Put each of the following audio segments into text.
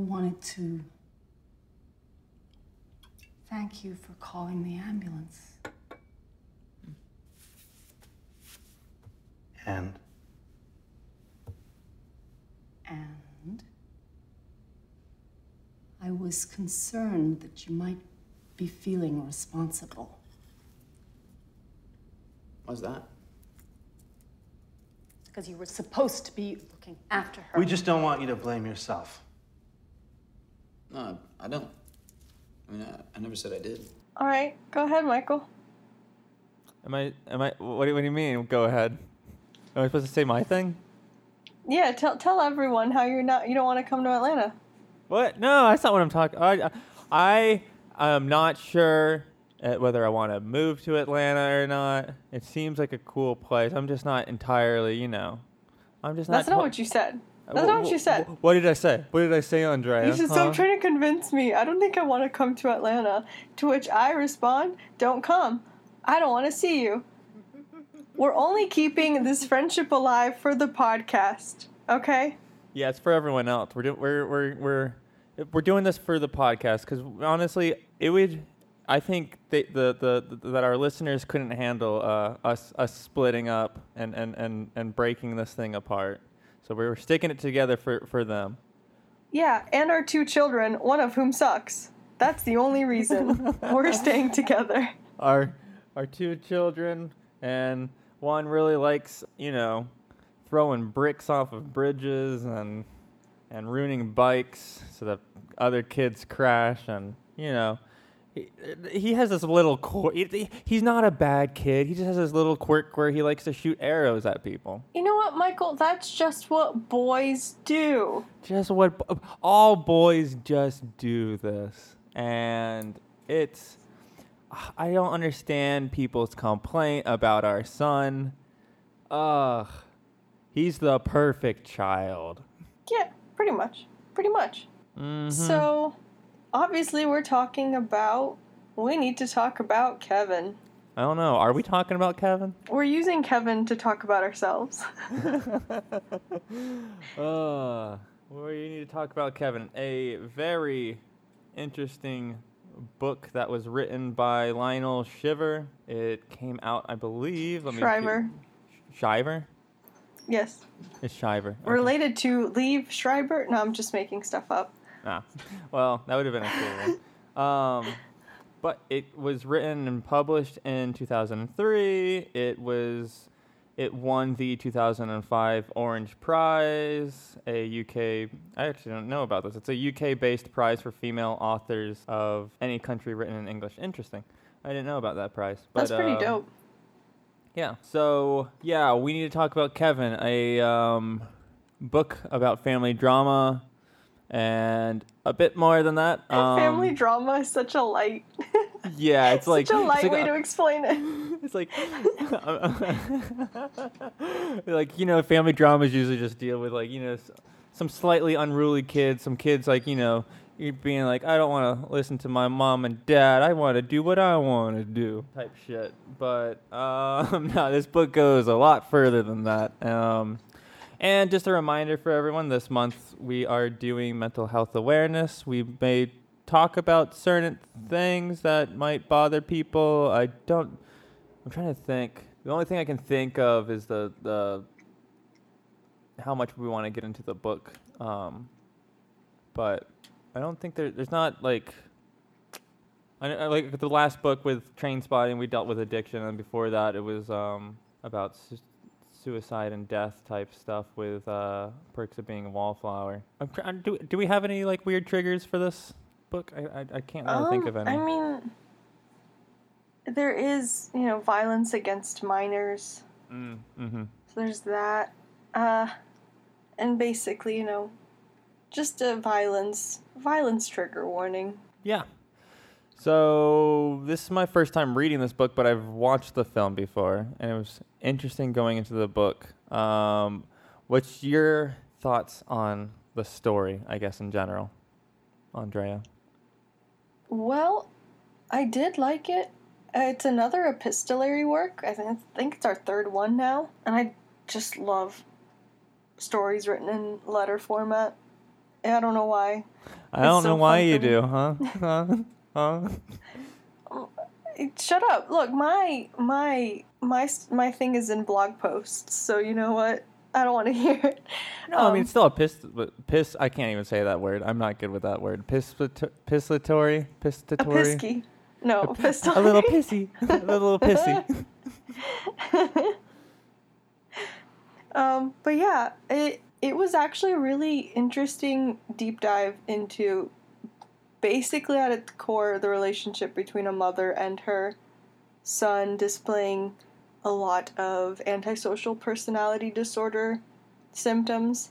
wanted to thank you for calling the ambulance. And And I was concerned that you might be feeling responsible. Why's that? Because you were supposed to be looking after her. we just don't want you to blame yourself. No, I don't. I mean, I, I never said I did. All right, go ahead, Michael. Am I? Am I? What do, what do you mean? Go ahead. Am I supposed to say my thing? Yeah, tell tell everyone how you're not you don't want to come to Atlanta. What? No, that's not what I'm talking. I, I am not sure uh, whether I want to move to Atlanta or not. It seems like a cool place. I'm just not entirely, you know. I'm just not. That's not to- what you said. That's wh- not what you said. wh- What did I say? What did I say, Andrea? You said, Huh? "Stop trying to convince me. I don't think I want to come to Atlanta." To which I respond, "Don't come. I don't want to see you." We're only keeping this friendship alive for the podcast, okay? Yeah, it's for everyone else. We're do- we're we're we're we're doing this for the podcast because honestly, it would. I think they, the, the the that our listeners couldn't handle uh, us us splitting up and, and, and, and breaking this thing apart. So we were sticking it together for, for them. Yeah, and our two children, one of whom sucks. That's the only reason we're staying together. Our our two children and one really likes you know throwing bricks off of bridges and and ruining bikes so that other kids crash and you know he, he has this little quirk. He's not a bad kid. He just has this little quirk where he likes to shoot arrows at people. You know what, Michael? That's just what boys do. Just what bo- all boys just do this, and it's. I don't understand people's complaint about our son. Ugh, he's the perfect child. Yeah, pretty much. Pretty much. Mhm. So, obviously, we're talking about. We need to talk about Kevin. I don't know. Are we talking about Kevin? We're using Kevin to talk about ourselves. Uh, well, you need to talk about Kevin. A very interesting book that was written by Lionel Shiver. It came out, I believe. Let me Shriver. Shiver? Yes. It's Shiver. Okay. Related to Liev Schreiber? No, I'm just making stuff up. Ah, well, that would have been a cool one. Um, but it was written and published in 2003. It was, it won the 2005 Orange Prize, a UK. I actually don't know about this. It's a UK-based prize for female authors of any country written in English. Interesting. I didn't know about that prize. But, That's pretty um, dope. yeah. So yeah, we need to talk about Kevin, a um, book about family drama, and a bit more than that. Um, Family drama is such a light, Yeah, it's like such a light like, way uh, to explain it. It's like, like you know, family dramas usually just deal with like you know, some slightly unruly kids, some kids like you know, you being like, I don't want to listen to my mom and dad. I want to do what I want to do, type shit. But um, no, this book goes a lot further than that. Um, and just a reminder for everyone: this month we are doing mental health awareness. We may talk about certain things that might bother people. I don't. I'm trying to think. The only thing I can think of is the the how much we want to get into the book. Um, but I don't think there, there's not like. I, I like the last book with Train Spotting, we dealt with addiction, and before that, it was um, about suicide and death type stuff with uh, Perks of Being a Wallflower. I'm try- do do we have any like weird triggers for this book? I I, I can't really think of Um, any. I mean, there is, you know, violence against minors. mm, mm-hmm. So there's that. Uh, and basically, you know, just a violence violence trigger warning. Yeah. So this is my first time reading this book, but I've watched the film before, and it was interesting going into the book. Um, what's your thoughts on the story? I guess in general, Andrea. Well, I did like it. It's another epistolary work. I think think it's our third one now, and I just love stories written in letter format. I don't know why. I don't know why you do, huh? huh? Huh? Shut up. Look, my my my my thing is in blog posts, so you know what? I don't want to hear it. No, I mean Um, it's still a piss. But piss. I can't even say that word. I'm not good with that word. Pisslatory. a Pistatory. pisky. No. A little pissy. a little pissy. Um, but yeah, it it was actually a really interesting deep dive into basically at its core the relationship between a mother and her son displaying a lot of antisocial personality disorder symptoms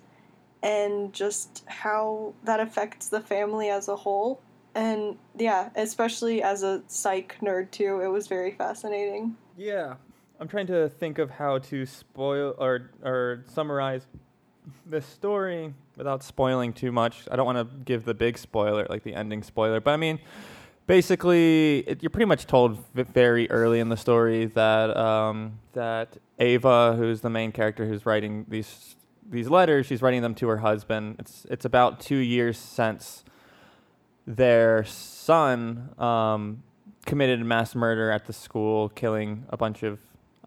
and just how that affects the family as a whole. And yeah, especially as a psych nerd too, it was very fascinating. Yeah. I'm trying to think of how to spoil or or summarize the story without spoiling too much. I don't want to give the big spoiler, like the ending spoiler, but I mean, basically, it, you're pretty much told very early in the story that um, that Ava, who's the main character, who's writing these these letters, she's writing them to her husband. It's it's about two years since their son um, committed mass murder at the school, killing a bunch of,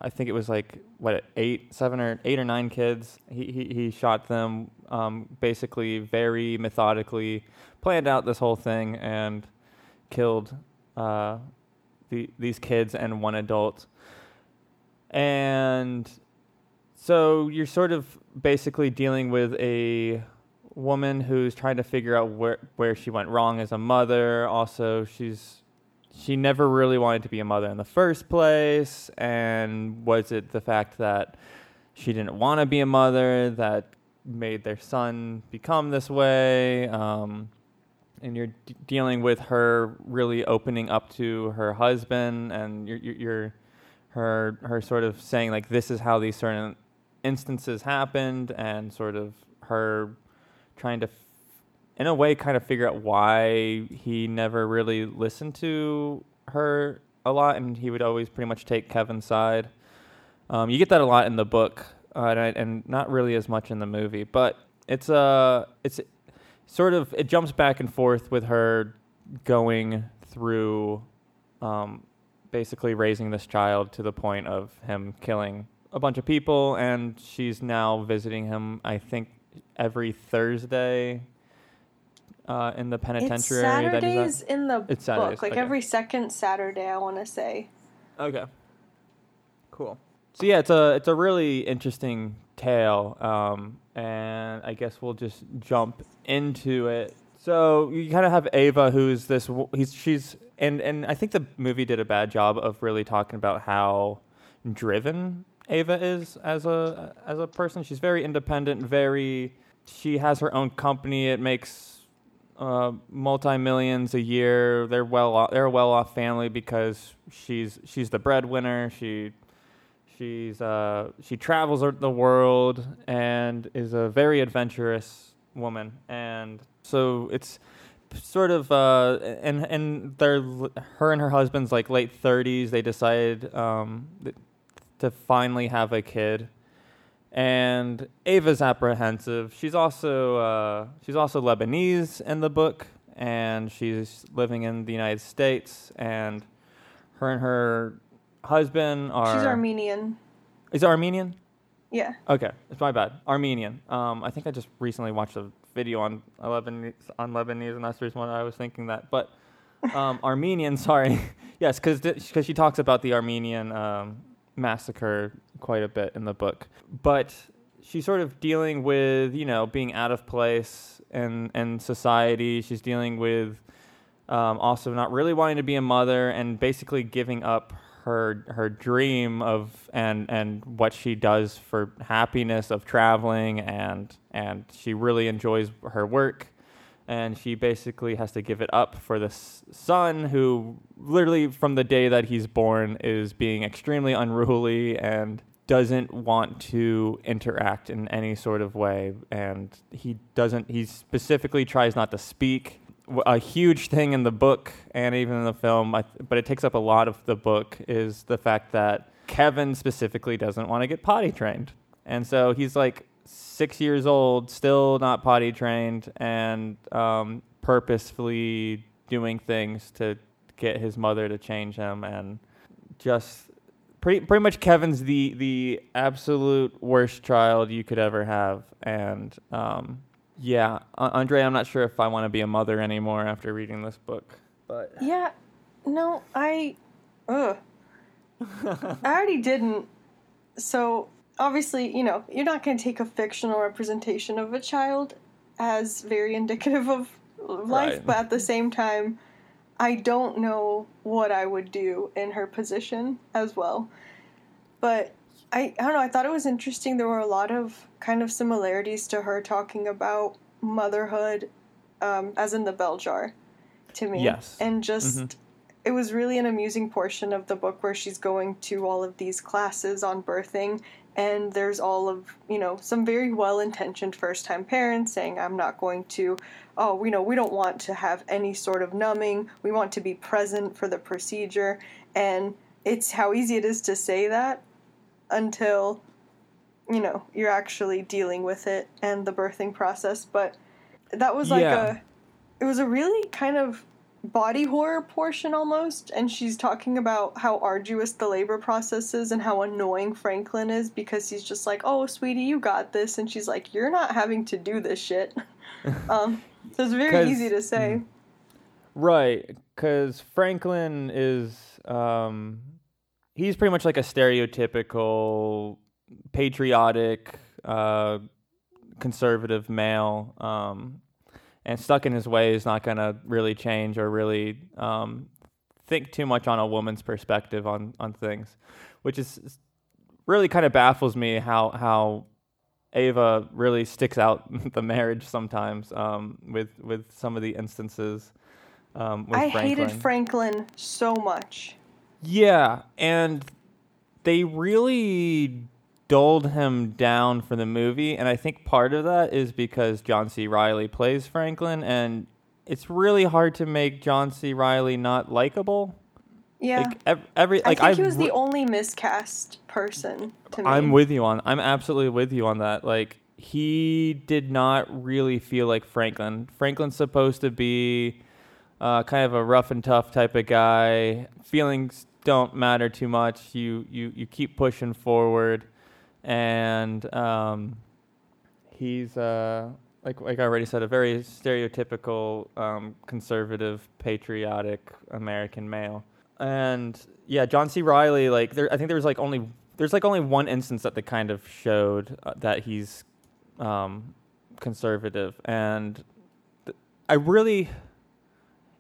I think it was like what eight, seven or eight or nine kids. He he, he shot them, um, basically very methodically, planned out this whole thing and killed uh, the these kids and one adult. And so you're sort of basically dealing with a woman who's trying to figure out where where she went wrong as a mother. Also, she's she never really wanted to be a mother in the first place, and was it the fact that she didn't want to be a mother that made their son become this way? Um, and you're d- dealing with her really opening up to her husband, and you're, you're, her her sort of saying like this is how these certain instances happened, and sort of her trying to, in a way, kind of figure out why he never really listened to her a lot, and he would always pretty much take Kevin's side. Um, you get that a lot in the book, uh, and, I, and not really as much in the movie, but it's uh, it's sort of it jumps back and forth with her going through um, basically raising this child to the point of him killing a bunch of people and she's now visiting him i think every thursday uh, in the It's penitentiary that he's Saturdays at. in the It's Saturdays, book, like okay. every second Saturday, I want to say. Okay. Cool. So yeah, it's a it's a really interesting tale, um, and I guess we'll just jump into it. So you kind of have Ava, who's this. He's she's and and I think the movie did a bad job of really talking about how driven Ava is as a as a person. She's very independent, very. She has her own company. It makes uh, multi millions a year. They're well off, they're a well off family because she's she's the breadwinner. She she's uh, she travels the world and is a very adventurous woman. And so it's sort of uh, and and they're her and her husband's like late thirties. They decided um, to finally have a kid and Ava's apprehensive. She's also uh, she's also Lebanese in the book, and she's living in the United States. And her and her husband are She's Armenian. is it Armenian. Yeah. Okay, it's my bad. Armenian. Um, I think I just recently watched a video on Lebanese on Lebanese, and that's the reason why I was thinking that. But um, Armenian, sorry, yes, because because she talks about the Armenian um, massacre quite a bit in the book. But she's sort of dealing with you know being out of place and, and society. She's dealing with um, also not really wanting to be a mother and basically giving up her her dream of and and what she does for happiness of traveling and and she really enjoys her work and she basically has to give it up for this son who literally from the day that he's born is being extremely unruly and doesn't want to interact in any sort of way. And he doesn't he specifically tries not to speak. A huge thing in the book and even in the film but it takes up a lot of the book is the fact that Kevin specifically doesn't want to get potty trained. And so he's like six years old, still not potty trained, and um, purposefully doing things to get his mother to change him, and just pretty pretty much Kevin's the the absolute worst child you could ever have, and um, yeah, Andre, I'm not sure if I want to be a mother anymore after reading this book, but Yeah, no, I, ugh, I already didn't. So obviously, you know, you're not going to take a fictional representation of a child as very indicative of life, Right. but at the same time, I don't know what I would do in her position as well. But I, I don't know, I thought it was interesting. There were a lot of kind of similarities to her talking about motherhood, um, as in the bell jar, to me. Yes. And just, Mhm. it was really an amusing portion of the book where she's going to all of these classes on birthing. And there's all of, you know, some very well intentioned first time parents saying, I'm not going to, oh, you know, we don't want to have any sort of numbing. We want to be present for the procedure. And it's how easy it is to say that until you know you're actually dealing with it and the birthing process but that was like Yeah. a it was a really kind of body horror portion almost and she's talking about how arduous the labor process is and how annoying franklin is because he's just like oh sweetie you got this and she's like you're not having to do this shit. Um so it's very easy to say. Right, because Franklin is um, he's pretty much like a stereotypical patriotic uh, conservative male, um, and stuck in his ways, not gonna really change or really um, think too much on a woman's perspective on on things, which is really kind of baffles me how how Ava really sticks out the marriage sometimes um, with with some of the instances. Um, with i Franklin. hated franklin so much Yeah, and they really dulled him down for the movie, and I think part of that is because John C. Reilly plays Franklin, and it's really hard to make John C. Reilly not likable. yeah Like ev- every like I think he I've was the only miscast person to me. I'm with you on. I'm absolutely with you on that. Like he did not really feel like Franklin. Franklin's supposed to be uh, kind of a rough and tough type of guy. Feelings don't matter too much. You you you keep pushing forward, and um, he's uh, like like I already said, a very stereotypical um, conservative, patriotic American male. And yeah, John C. Reilly, like there, I think there was like only there's like only one instance that they kind of showed uh, that he's um, conservative, and th- I really.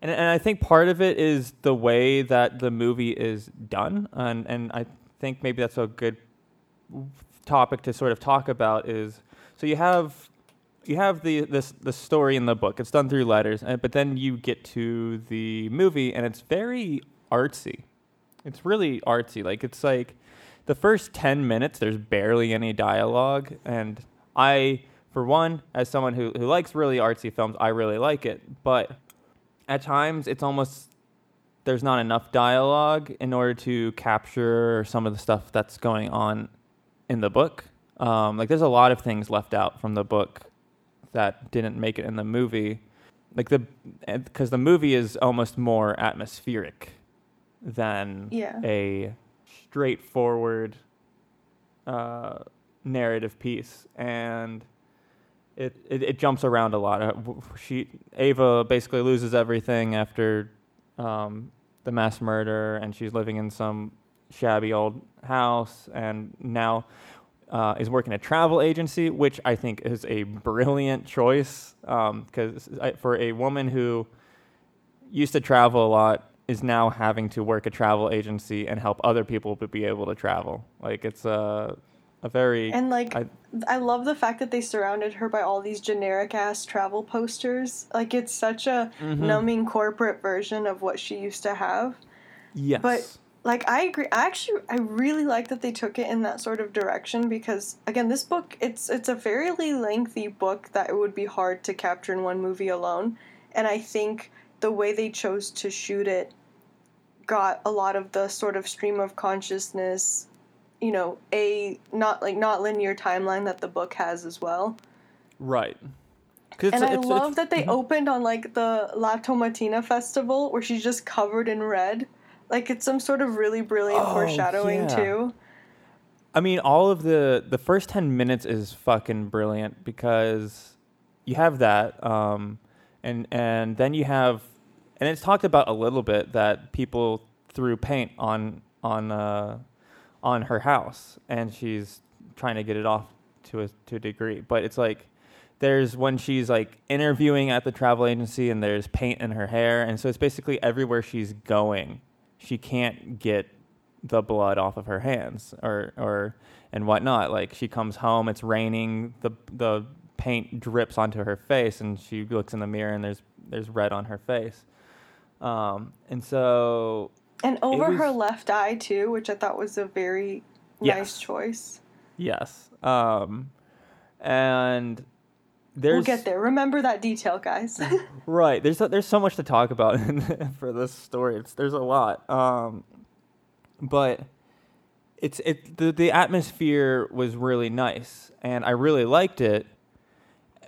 And, and I think part of it is the way that the movie is done, and and I think maybe that's a good topic to sort of talk about is so you have you have the this the story in the book. It's done through letters but then you get to the movie and it's very artsy. It's really artsy. Like it's like the first 10 minutes there's barely any dialogue and i for one as someone who, who likes really artsy films i really like it but at times it's almost there's not enough dialogue in order to capture some of the stuff that's going on in the book. Um, like there's a lot of things left out from the book that didn't make it in the movie. Like the because the movie is almost more atmospheric than Yeah. a straightforward uh, narrative piece, and it, it it jumps around a lot. Uh, She Ava basically loses everything after um, the mass murder, and she's living in some shabby old house, and now uh, is working a travel agency, which I think is a brilliant choice because for a woman who used to travel a lot is now having to work a travel agency and help other people to be able to travel. Like it's a a very And like, I- I, love the fact that they surrounded her by all these generic ass travel posters. Like, it's such a Mm-hmm. numbing corporate version of what she used to have. yes. But like, I agree. I actually, I really like that they took it in that sort of direction because, again, this book it's it's a fairly lengthy book that it would be hard to capture in one movie alone. And I think the way they chose to shoot it got a lot of the sort of stream of consciousness you know, a not like not linear timeline that the book has as well. Right. 'Cause it's- and I it's- love it's- that they mm-hmm. opened on like the La Tomatina festival where she's just covered in red. Like it's some sort of really brilliant Oh, foreshadowing yeah. too. I mean, all of the the first ten minutes is fucking brilliant because you have that, um, and and then you have, and it's talked about a little bit that people threw paint on on uh, on her house, and she's trying to get it off to a to a degree, but it's like. There's when she's like interviewing at the travel agency and there's paint in her hair. And so it's basically everywhere she's going, she can't get the blood off of her hands or or and whatnot. Like she comes home, it's raining, the the paint drips onto her face, and she looks in the mirror and there's there's red on her face. Um, and so And over her left eye too, which I thought was a very Yes. nice choice. yes, um, and there's we'll get there. Remember that detail, guys. Right. There's there's so much to talk about for this story. It's there's a lot. Um, but it's it the the atmosphere was really nice, and I really liked it.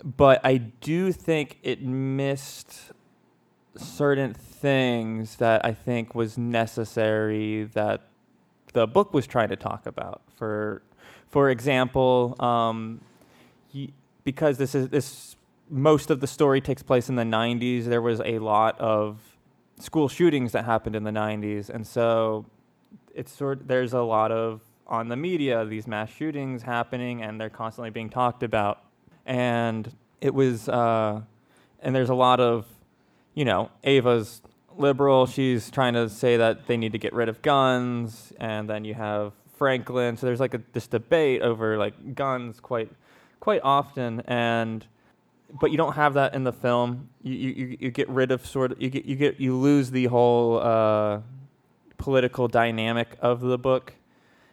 But I do think it missed certain things that I think was necessary that the book was trying to talk about. For for example, um, because this is this most of the story takes place in the 90s there was a lot of school shootings that happened in the 90s and so it's sort there's a lot of on the media these mass shootings happening and they're constantly being talked about. And it was uh, and there's a lot of you know ava's liberal she's trying to say that they need to get rid of guns and then you have franklin so there's like a, this debate over like guns quite quite often and but you don't have that in the film. You you, you- get rid of sort of you get you get you lose the whole uh, political dynamic of the book.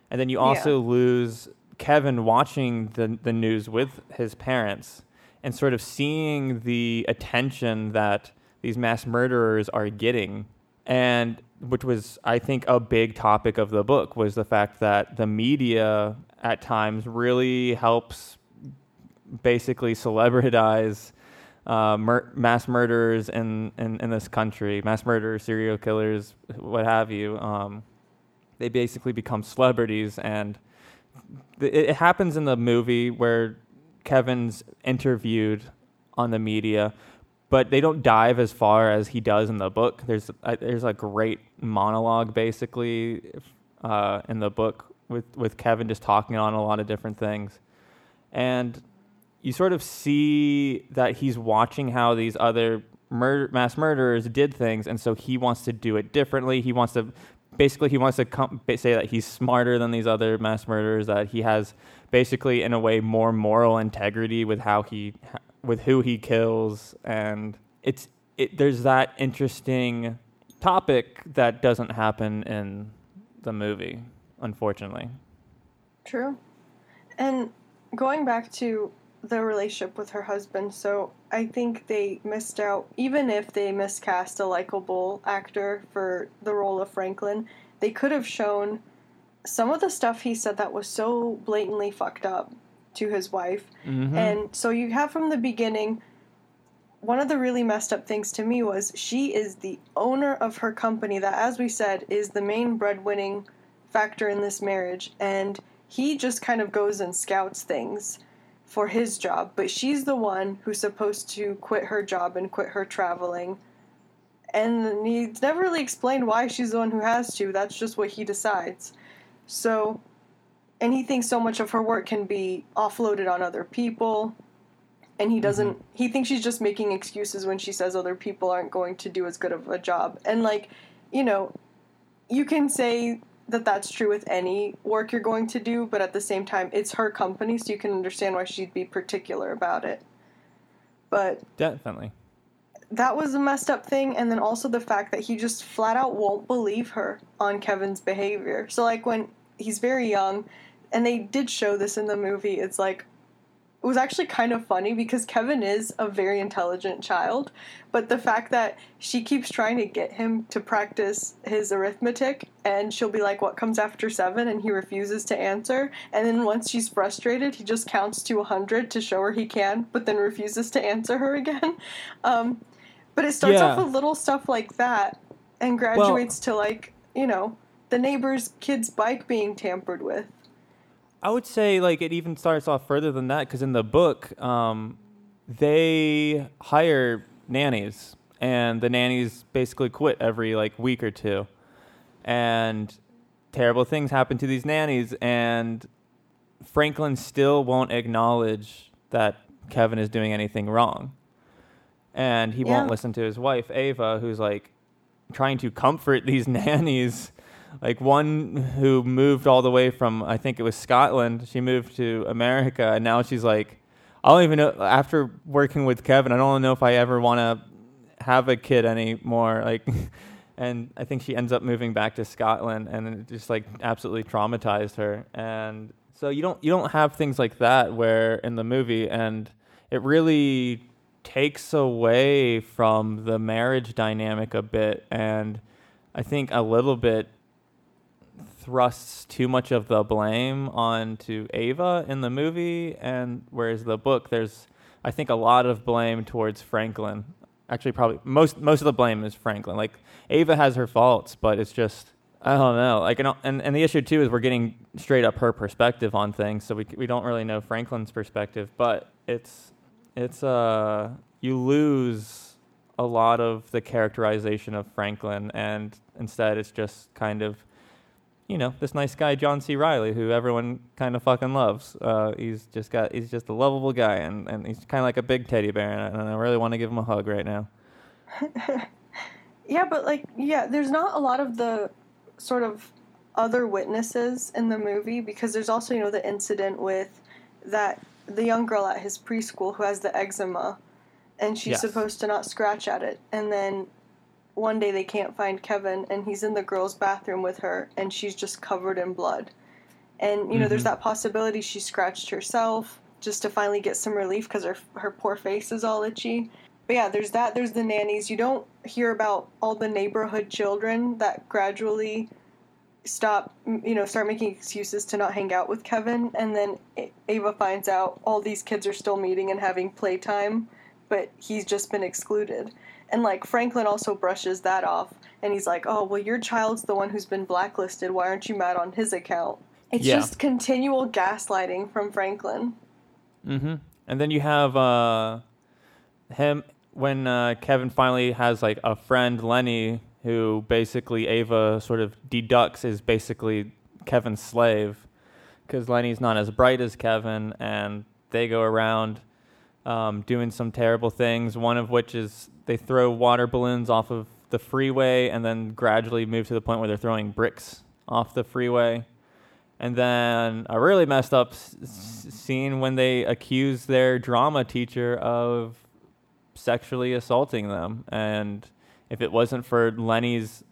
And then you also lose Kevin watching the the news with his parents and sort of seeing the attention that these mass murderers are getting. And which was I think a big topic of the book was the fact that the media at times really helps basically celebritize uh, mur- mass murderers in, in, in this country, mass murderers, serial killers, what have you. Um, they basically become celebrities, and th- it, happens in the movie where Kevin's interviewed on the media, but they don't dive as far as he does in the book. There's a, there's a great monologue basically uh, in the book with with Kevin just talking on a lot of different things, and you sort of see that he's watching how these other mass murderers did things, and so he wants to do it differently. He wants to basically he wants to come, ba- say that he's smarter than these other mass murderers. That he has basically, in a way, more moral integrity with how he with who he kills, and it's it. There's that interesting topic that doesn't happen in the movie, unfortunately. True. And going back to the relationship with her husband, so I think they missed out, even if they miscast a likable actor for the role of Franklin, they could have shown some of the stuff he said that was so blatantly fucked up to his wife. Mhm. And so you have from the beginning, one of the really messed up things to me was she is the owner of her company that, as we said, is the main breadwinning factor in this marriage. And he just kind of goes and scouts things for his job. But she's the one who's supposed to quit her job and quit her traveling. And he's never really explained why she's the one who has to. That's just what he decides. So, and he thinks so much of her work can be offloaded on other people. And he mm-hmm. doesn't, he thinks she's just making excuses when she says other people aren't going to do as good of a job. And, like, you know, you can say that that's true with any work you're going to do, but at the same time, it's her company, so you can understand why she'd be particular about it. But Definitely. that was a messed up thing and then also the fact that he just flat out won't believe her on Kevin's behavior. So like when he's very young and they did show this in the movie, it's like was actually kind of funny because Kevin is a very intelligent child, but the fact that she keeps trying to get him to practice his arithmetic and she'll be like, What comes after seven? and he refuses to answer. And then once she's frustrated, he just counts to 100 to show her he can, but then refuses to answer her again. Um, but it starts Yeah. off with little stuff like that and graduates to like, you know, the neighbor's kid's bike being tampered with. I would say like it even starts off further than that because in the book, um, they hire nannies, and the nannies basically quit every like week or two, and terrible things happen to these nannies, and Franklin still won't acknowledge that Kevin is doing anything wrong, and he Yeah. won't listen to his wife Ava, who's like trying to comfort these nannies like one who moved all the way from I think it was Scotland. She moved to America, and now she's like, I don't even know. After working with Kevin, I don't know if I ever want to have a kid anymore. Like, and I think she ends up moving back to Scotland, and it just like absolutely traumatized her. And so you don't you don't have things like that where in the movie, and it really takes away from the marriage dynamic a bit, and I think a little bit thrusts too much of the blame onto Ava in the movie, and whereas the book, there's I think a lot of blame towards Franklin. Actually, probably most most of the blame is Franklin. Like Ava has her faults, but it's just I don't know. Like and and, and the issue too is we're getting straight up her perspective on things, so we we don't really know Franklin's perspective. But it's it's uh you lose a lot of the characterization of Franklin, and instead it's just kind of you know, this nice guy John C. Reilly, who everyone kind of fucking loves. Uh, he's just got he's just a lovable guy, and, and he's kind of like a big teddy bear, and I, and I really want to give him a hug right now. Yeah, but like, yeah, there's not a lot of the sort of other witnesses in the movie because there's also, you know, the incident with that the young girl at his preschool who has the eczema and she's Yes. supposed to not scratch at it. And then one day they can't find Kevin and he's in the girl's bathroom with her and she's just covered in blood. And, you know, there's Mhm. that possibility she scratched herself just to finally get some relief because her, her poor face is all itchy. But yeah, there's that. There's the nannies. You don't hear about all the neighborhood children that gradually stop, you know, start making excuses to not hang out with Kevin. And then Ava finds out all these kids are still meeting and having playtime, but he's just been excluded. And like Franklin also brushes that off. And he's like, oh, well, your child's the one who's been blacklisted. Why aren't you mad on his account? It's Yeah. just continual gaslighting from Franklin. Mm-hmm. And then you have uh, him when uh, Kevin finally has like a friend Lenny who basically Ava sort of deducts is basically Kevin's slave because Lenny's not as bright as Kevin, and they go around um, doing some terrible things. One of which is they throw water balloons off of the freeway, and then gradually move to the point where they're throwing bricks off the freeway. And then a really messed up s- scene when they accuse their drama teacher of sexually assaulting them. And if it wasn't for Lenny's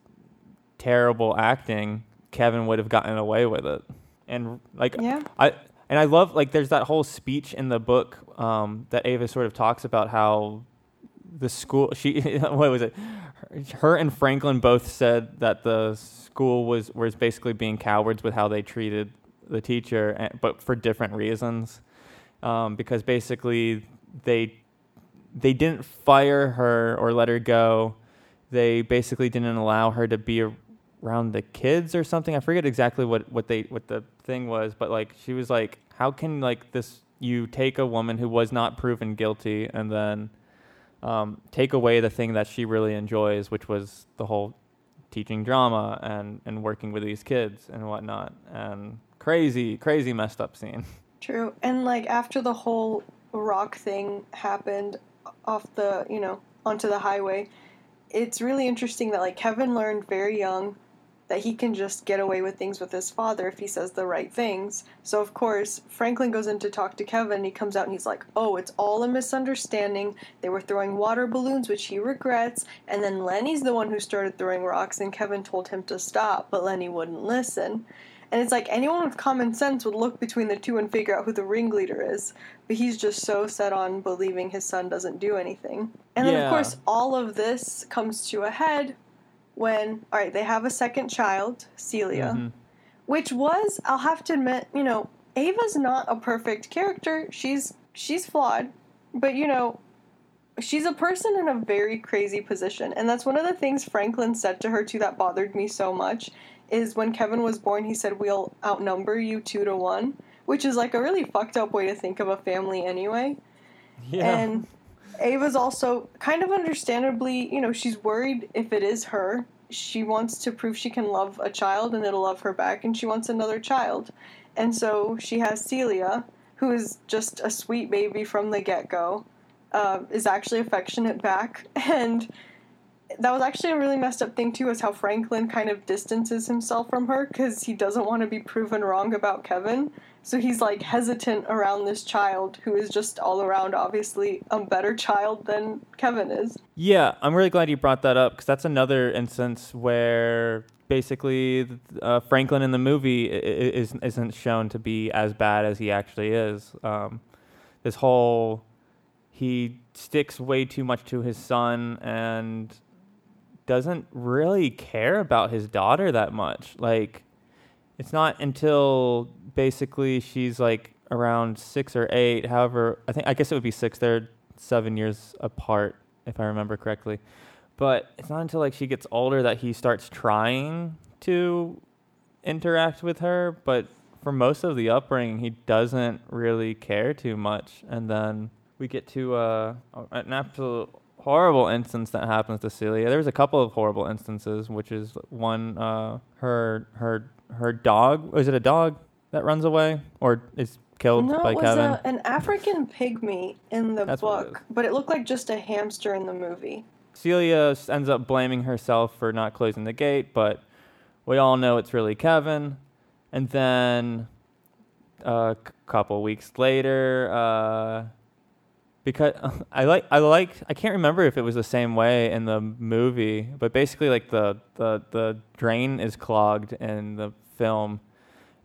terrible acting, Kevin would have gotten away with it. And like Yeah. I and I love like there's that whole speech in the book um, that Ava sort of talks about how the school she what was it? Her and Franklin both said that the school was was basically being cowards with how they treated the teacher eh, but for different reasons. Um, because basically they they didn't fire her or let her go. They basically didn't allow her to be around the kids or something I forget exactly what what they what the thing was but like she was like how can like this you take a woman who was not proven guilty and then um, take away the thing that she really enjoys, which was the whole teaching drama and, and working with these kids and whatnot. And crazy, crazy messed up scene. True. And like after the whole rock thing happened off the, you know, onto the highway, it's really interesting that like Kevin learned very young that he can just get away with things with his father if he says the right things. So of course, Franklin goes in to talk to Kevin, he comes out and he's like, "Oh, it's all a misunderstanding. They were throwing water balloons, which he regrets, and then Lenny's the one who started throwing rocks and Kevin told him to stop, but Lenny wouldn't listen." And it's like anyone with common sense would look between the two and figure out who the ringleader is. But he's just so set on believing his son doesn't do anything. And then, Yeah. of course, all of this comes to a head when, all right, they have a second child, Celia, Mhm. which was, I'll have to admit, you know, Ava's not a perfect character. She's she's flawed, but you know, she's a person in a very crazy position and that's one of the things franklin said to her too that bothered me so much is when kevin was born he said we'll outnumber you two to one which is like a really fucked up way to think of a family anyway Yeah. and ava's also kind of understandably you know she's worried if it is her she wants to prove she can love a child and it'll love her back and she wants another child. And so she has celia who is just a sweet baby from the get-go uh, is actually affectionate back. And that was actually a really messed up thing too is how franklin kind of distances himself from her because he doesn't want to be proven wrong about kevin so he's like hesitant around this child who is just all around obviously a better child than kevin is Yeah, I'm really glad you brought that up because that's another instance where basically uh, Franklin in the movie is, isn't shown to be as bad as he actually is. Um, this whole he sticks way too much to his son and doesn't really care about his daughter that much. Like, it's not until basically she's like around six or eight. However, I think I guess it would be six. They're seven years apart, if I remember correctly. But it's not until like she gets older that he starts trying to interact with her. But for most of the upbringing, he doesn't really care too much. And then we get to uh, an absolute horrible instance that happens to Celia. There's a couple of horrible instances, which is one uh, her her her dog. Is it a dog that runs away or is killed no by it was Kevin? a, an african pygmy in the That's what it book but it looked like just a hamster in the movie Celia ends up blaming herself for not closing the gate, but we all know it's really Kevin. And then a c- couple weeks later, uh, because I like I like I can't remember if it was the same way in the movie, but basically like the the the drain is clogged in the film,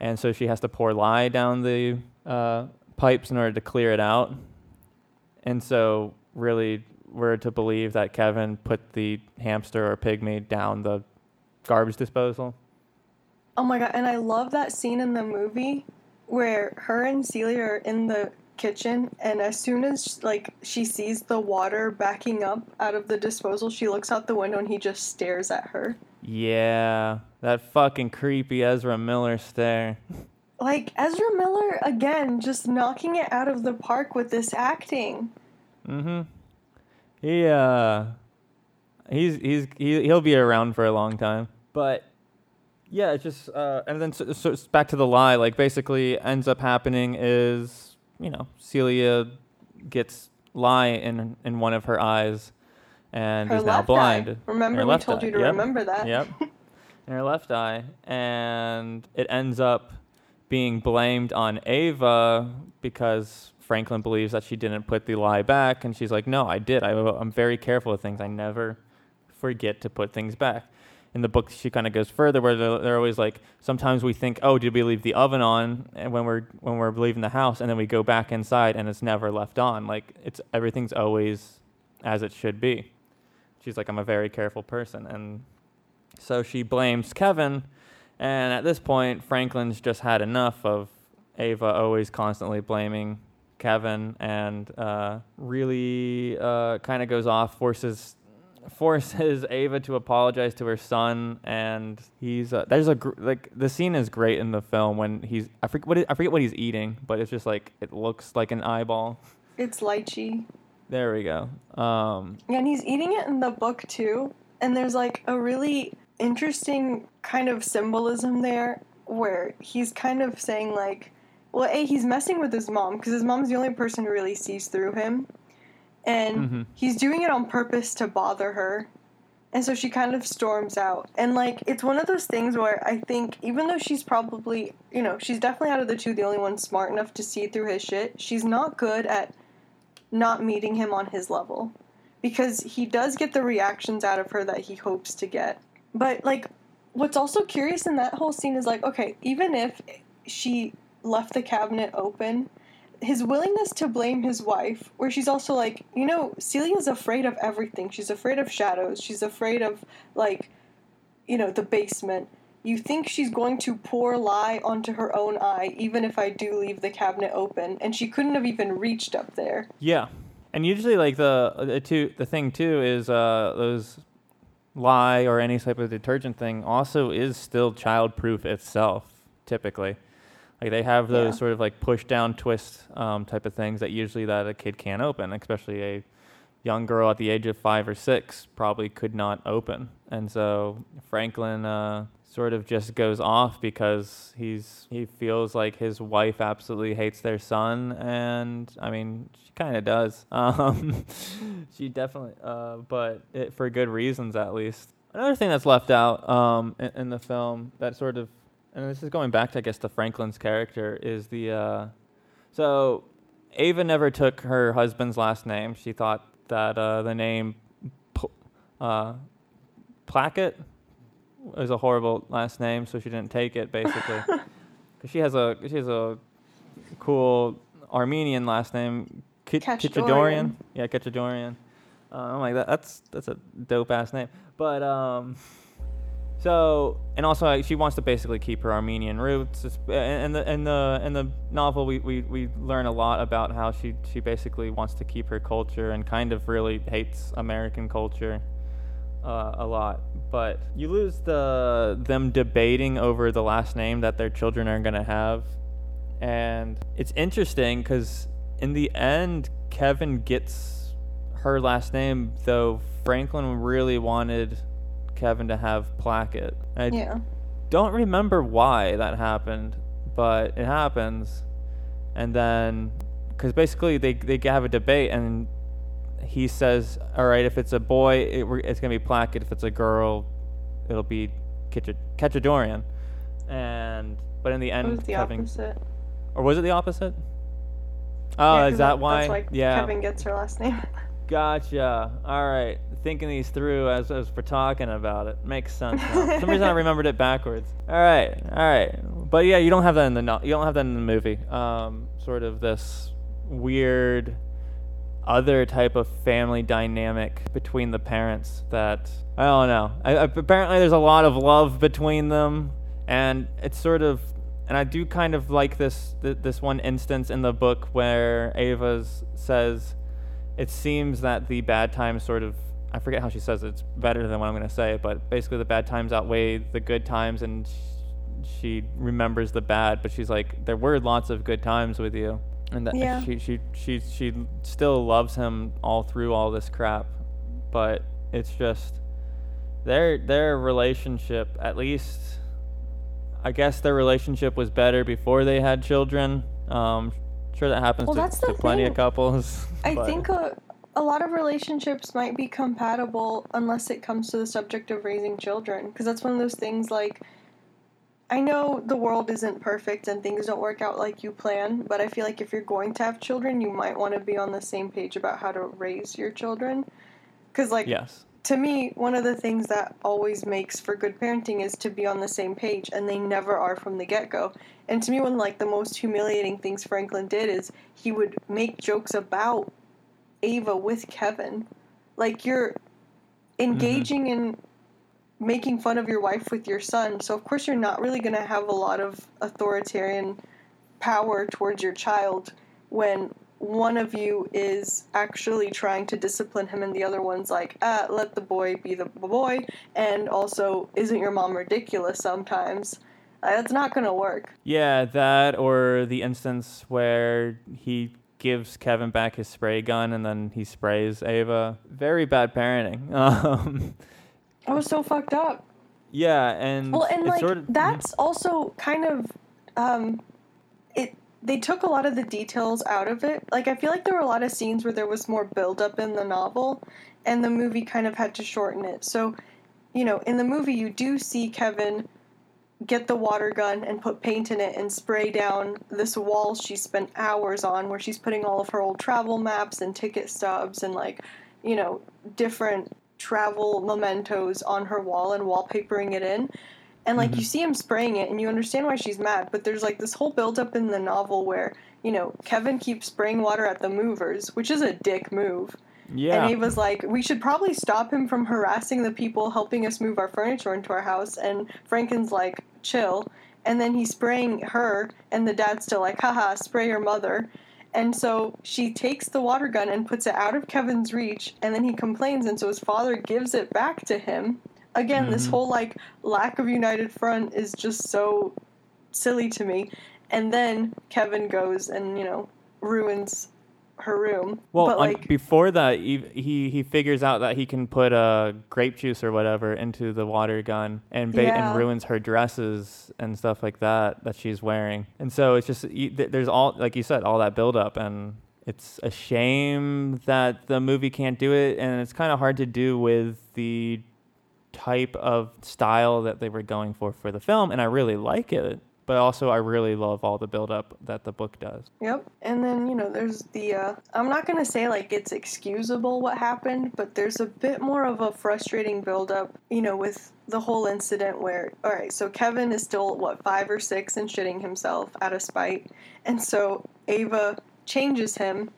and so she has to pour lye down the uh, pipes in order to clear it out. And so, really, we're to believe that Kevin put the hamster or pygmy down the garbage disposal. Oh my god, and I love that scene in the movie where her and Celia are in the kitchen and as soon as like she sees the water backing up out of the disposal, she looks out the window and he just stares at her. Yeah, that fucking creepy Ezra Miller stare. Like Ezra Miller again just knocking it out of the park with this acting. Mm-hmm. He uh, he's he's he, he'll be around for a long time. But yeah, it's just uh, and then so, so back to the lye. Like basically, ends up happening is you know Celia gets lye in in one of her eyes and Her is now blind. eye. Remember we told eye, you to yep. remember that. Yep. in her left eye, and it ends up being blamed on Ava because Franklin believes that she didn't put the lye back, and she's like, "No, I did. I, I'm very careful with things. I never forget to put things back." In the book, she kind of goes further, where they're, they're always like, "Sometimes we think, oh, did we leave the oven on?" And when we're when we're leaving the house, and then we go back inside, and it's never left on. Like it's everything's always as it should be. She's like, "I'm a very careful person," and so she blames Kevin, and at this point, Franklin's just had enough of Ava always constantly blaming Kevin, and uh, really uh, kind of goes off, forces forces Ava to apologize to her son, and he's uh, there's a gr- like the scene is great in the film when he's I forget what it, I forget what he's eating, but it's just like it looks like an eyeball. It's lychee. There we go. Um, Yeah, and he's eating it in the book too. And there's like a really interesting kind of symbolism there where he's kind of saying, like, well, A, he's messing with his mom because his mom's the only person who really sees through him. And Mhm. he's doing it on purpose to bother her. And so she kind of storms out. And like, it's one of those things where I think, even though she's probably, you know, she's definitely out of the two the only one smart enough to see through his shit, she's not good at not meeting him on his level because he does get the reactions out of her that he hopes to get. But like what's also curious in that whole scene is like, okay, even if she left the cabinet open, his willingness to blame his wife, where she's also like, you know, Celia's afraid of everything. She's afraid of shadows. She's afraid of, like, you know, the basement. You think she's going to pour lye onto her own eye, even if I do leave the cabinet open, and she couldn't have even reached up there. Yeah, and usually like the the two the thing too is uh those lye or any type of detergent thing also is still childproof itself typically. Like they have those Yeah. sort of like push down twist um, type of things that usually that a kid can't open, especially a young girl at the age of five or six probably could not open. And so Franklin uh, sort of just goes off because he's he feels like his wife absolutely hates their son, and I mean she kind of does. Um, she definitely, uh, but it, for good reasons at least. Another thing that's left out um, in, in the film that sort of, and this is going back to I guess to Franklin's character is the uh, so Ava never took her husband's last name. She thought that uh, the name Pl- uh, Plackett was a horrible last name, so she didn't take it basically. Because she has a she has a cool Armenian last name, Ki- Khatchadourian. Khatchadourian. Yeah, Khatchadourian. Uh, I'm like that. That's that's a dope ass name. But um, so and also she wants to basically keep her Armenian roots. And the in the in the novel, we, we, we learn a lot about how she she basically wants to keep her culture and kind of really hates American culture uh, a lot. But you lose the them debating over the last name that their children are gonna have, and it's interesting because in the end, Kevin gets her last name, though Franklin really wanted Kevin to have Plackett. I Yeah. don't remember why that happened, but it happens. And then, because basically they they have a debate, and he says, "All right, if it's a boy, it, it's gonna be Plackett. If it's a girl, it'll be Ketcha- Ketchadorian." And but in the end, was the Kevin opposite. or was it the opposite? Oh, Yeah, is that why? That's why yeah. Kevin gets her last name. Gotcha. All right. Thinking these through as, as we're talking about it makes sense. Now. For some reason I remembered it backwards. All right. All right. But yeah, you don't have that in the no- you don't have that in the movie. Um, sort of this weird other type of family dynamic between the parents that I don't know. I, I, apparently, there's a lot of love between them, and it's sort of. And I do kind of like this th- this one instance in the book where Ava says, "It seems that the bad times sort of." I forget how she says it. It's better than what I'm going to say, but basically the bad times outweigh the good times, and she remembers the bad. But she's like, "There were lots of good times with you." and that Yeah. she she she she still loves him all through all this crap but it's just their their relationship at least i guess their relationship was better before they had children um sure that happens Well, to, to plenty of couples I but- think a, a lot of relationships might be compatible unless it comes to the subject of raising children. Because that's one of those things like, I know the world isn't perfect and things don't work out like you plan, but I feel like if you're going to have children, you might want to be on the same page about how to raise your children. Because, like, yes to me, one of the things that always makes for good parenting is to be on the same page, and they never are from the get go. And to me, one of like the most humiliating things Franklin did is he would make jokes about Ava with Kevin. Like you're engaging in making fun of your wife with your son, so of course you're not really going to have a lot of authoritarian power towards your child when one of you is actually trying to discipline him and the other one's like, ah, let the boy be the boy, and also, isn't your mom ridiculous sometimes? That's not going to work. yeah that or the instance where he gives kevin back his spray gun and then he sprays ava very bad parenting um I was so fucked up. yeah and Well, and like sort of that's also kind of um, it. They took a lot of the details out of it. Like I feel like there were a lot of scenes where there was more build up in the novel, and the movie kind of had to shorten it. So, you know, in the movie you do see Kevin get the water gun and put paint in it and spray down this wall she spent hours on where she's putting all of her old travel maps and ticket stubs and like you know different travel mementos on her wall and wallpapering it in And like you mm-hmm. see him spraying it and you understand why she's mad, but there's like this whole buildup in the novel where, you know, Kevin keeps spraying water at the movers, which is a dick move. Yeah. And he was like, we should probably stop him from harassing the people helping us move our furniture into our house. And Franklin's like, chill. And then he's spraying her, and the dad's still like, haha, spray your mother. And so she takes the water gun and puts it out of Kevin's reach, and then he complains, and so his father gives it back to him. Again, this mm-hmm. whole like lack of united front is just so silly to me. And then Kevin goes and, you know, ruins her room. Well, but on- like before that, he, he he figures out that he can put uh, grape juice or whatever into the water gun and ba- Yeah. and ruins her dresses and stuff like that that she's wearing. And so it's just you, th- there's all like you said, all that buildup, and it's a shame that the movie can't do it, and it's kind of hard to do with the type of style that they were going for for the film. And I really like it, but also I really love all the buildup that the book does. Yep. And then, you know, there's the uh I'm not going to say like it's excusable what happened, but there's a bit more of a frustrating buildup, you know, with the whole incident where all right, so Kevin is still what 5 or 6 and shitting himself out of spite. And so Ava changes him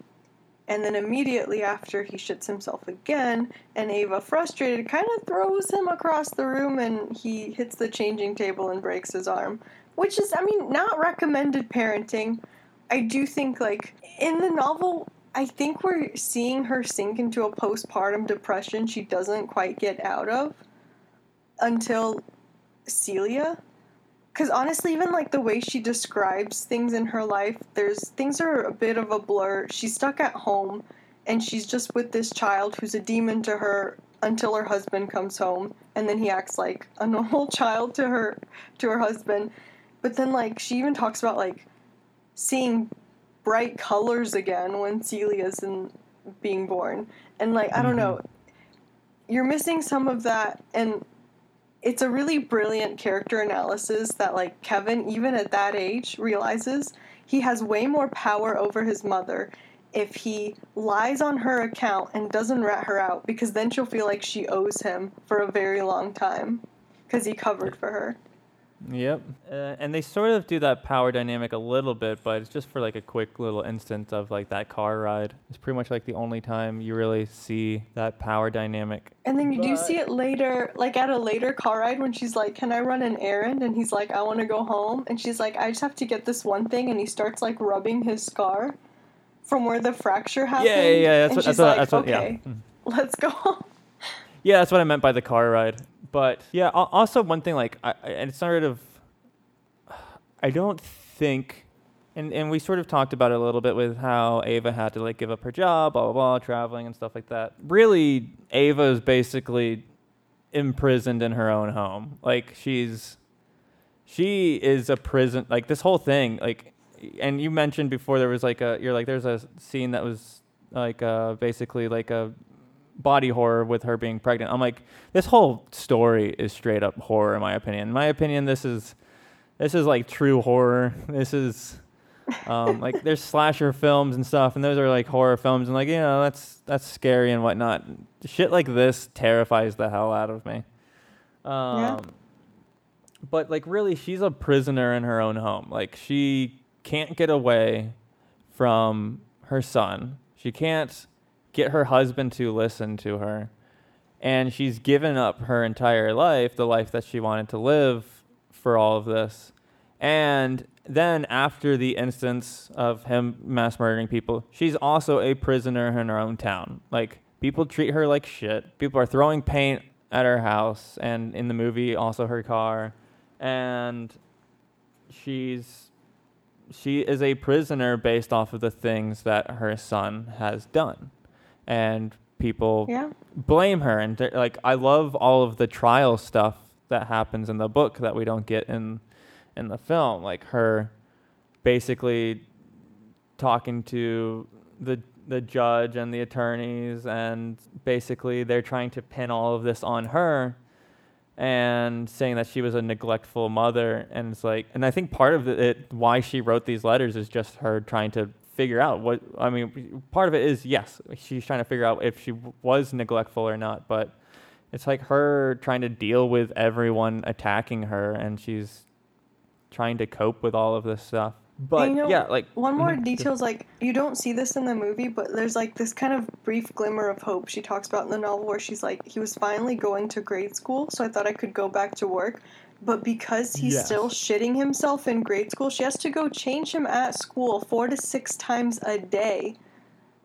and then immediately after he shits himself again, and Ava, frustrated, kind of throws him across the room and he hits the changing table and breaks his arm. Which is, I mean, not recommended parenting. I do think, like, in the novel, I think we're seeing her sink into a postpartum depression she doesn't quite get out of until Celia. Because honestly, even like the way she describes things in her life, there's things are a bit of a blur. She's stuck at home and she's just with this child who's a demon to her until her husband comes home and then he acts like a normal child to her to her husband. But then like she even talks about like seeing bright colors again when Celia's in being born. And like I don't mm-hmm. know, you're missing some of that and it's a really brilliant character analysis that like Kevin even at that age realizes he has way more power over his mother if he lies on her account and doesn't rat her out because then she'll feel like she owes him for a very long time because he covered for her. Yep. Uh, and they sort of do that power dynamic a little bit, but it's just for like a quick little instance of like that car ride. It's pretty much like the only time you really see that power dynamic. And then you do see it later, like at a later car ride when she's like, Can I run an errand? And he's like, I want to go home. And she's like, I just have to get this one thing. And he starts like rubbing his scar from where the fracture happened. Yeah, yeah, yeah, that's and what- she's that's what- like, that's what- yeah. okay, let's go home. Yeah, that's what I meant by the car ride. But yeah, also one thing like I, and it's sort of I don't think and and we sort of talked about it a little bit with how Ava had to like give up her job, blah blah blah, traveling and stuff like that. Really, Ava is basically imprisoned in her own home. Like she's she is a prison like this whole thing like and you mentioned before there was like a you're like there's a scene that was like uh basically like a body horror with her being pregnant. I'm like, this whole story is straight up horror, in my opinion. In my opinion, this is this is like true horror. This is um, like there's slasher films and stuff, and those are like horror films, and like you know that's that's scary and whatnot. Shit like this terrifies the hell out of me. Um, But like really, she's a prisoner in her own home. Like she can't get away from her son. She can't get her husband to listen to her. And she's given up her entire life, the life that she wanted to live for all of this. And then after the instance of him mass murdering people, she's also a prisoner in her own town. Like people treat her like shit. People are throwing paint at her house and in the movie also her car. And she's she is a prisoner based off of the things that her son has done. And people Yeah. blame her. And like I love all of the trial stuff that happens in the book that we don't get in in the film. Like her basically talking to the the judge and the attorneys and basically they're trying to pin all of this on her and saying that she was a neglectful mother. And it's like and I think part of it why she wrote these letters is just her trying to figure out what I mean part of it is yes she's trying to figure out if she w- was neglectful or not but it's like her trying to deal with everyone attacking her, and she's trying to cope with all of this stuff. But you know, yeah, like One more mhm. detail is like you don't see this in the movie, but there's like this kind of brief glimmer of hope she talks about in the novel where she's like, he was finally going to grade school, so I thought I could go back to work. But because he's Yes. still shitting himself in grade school, she has to go change him at school four to six times a day,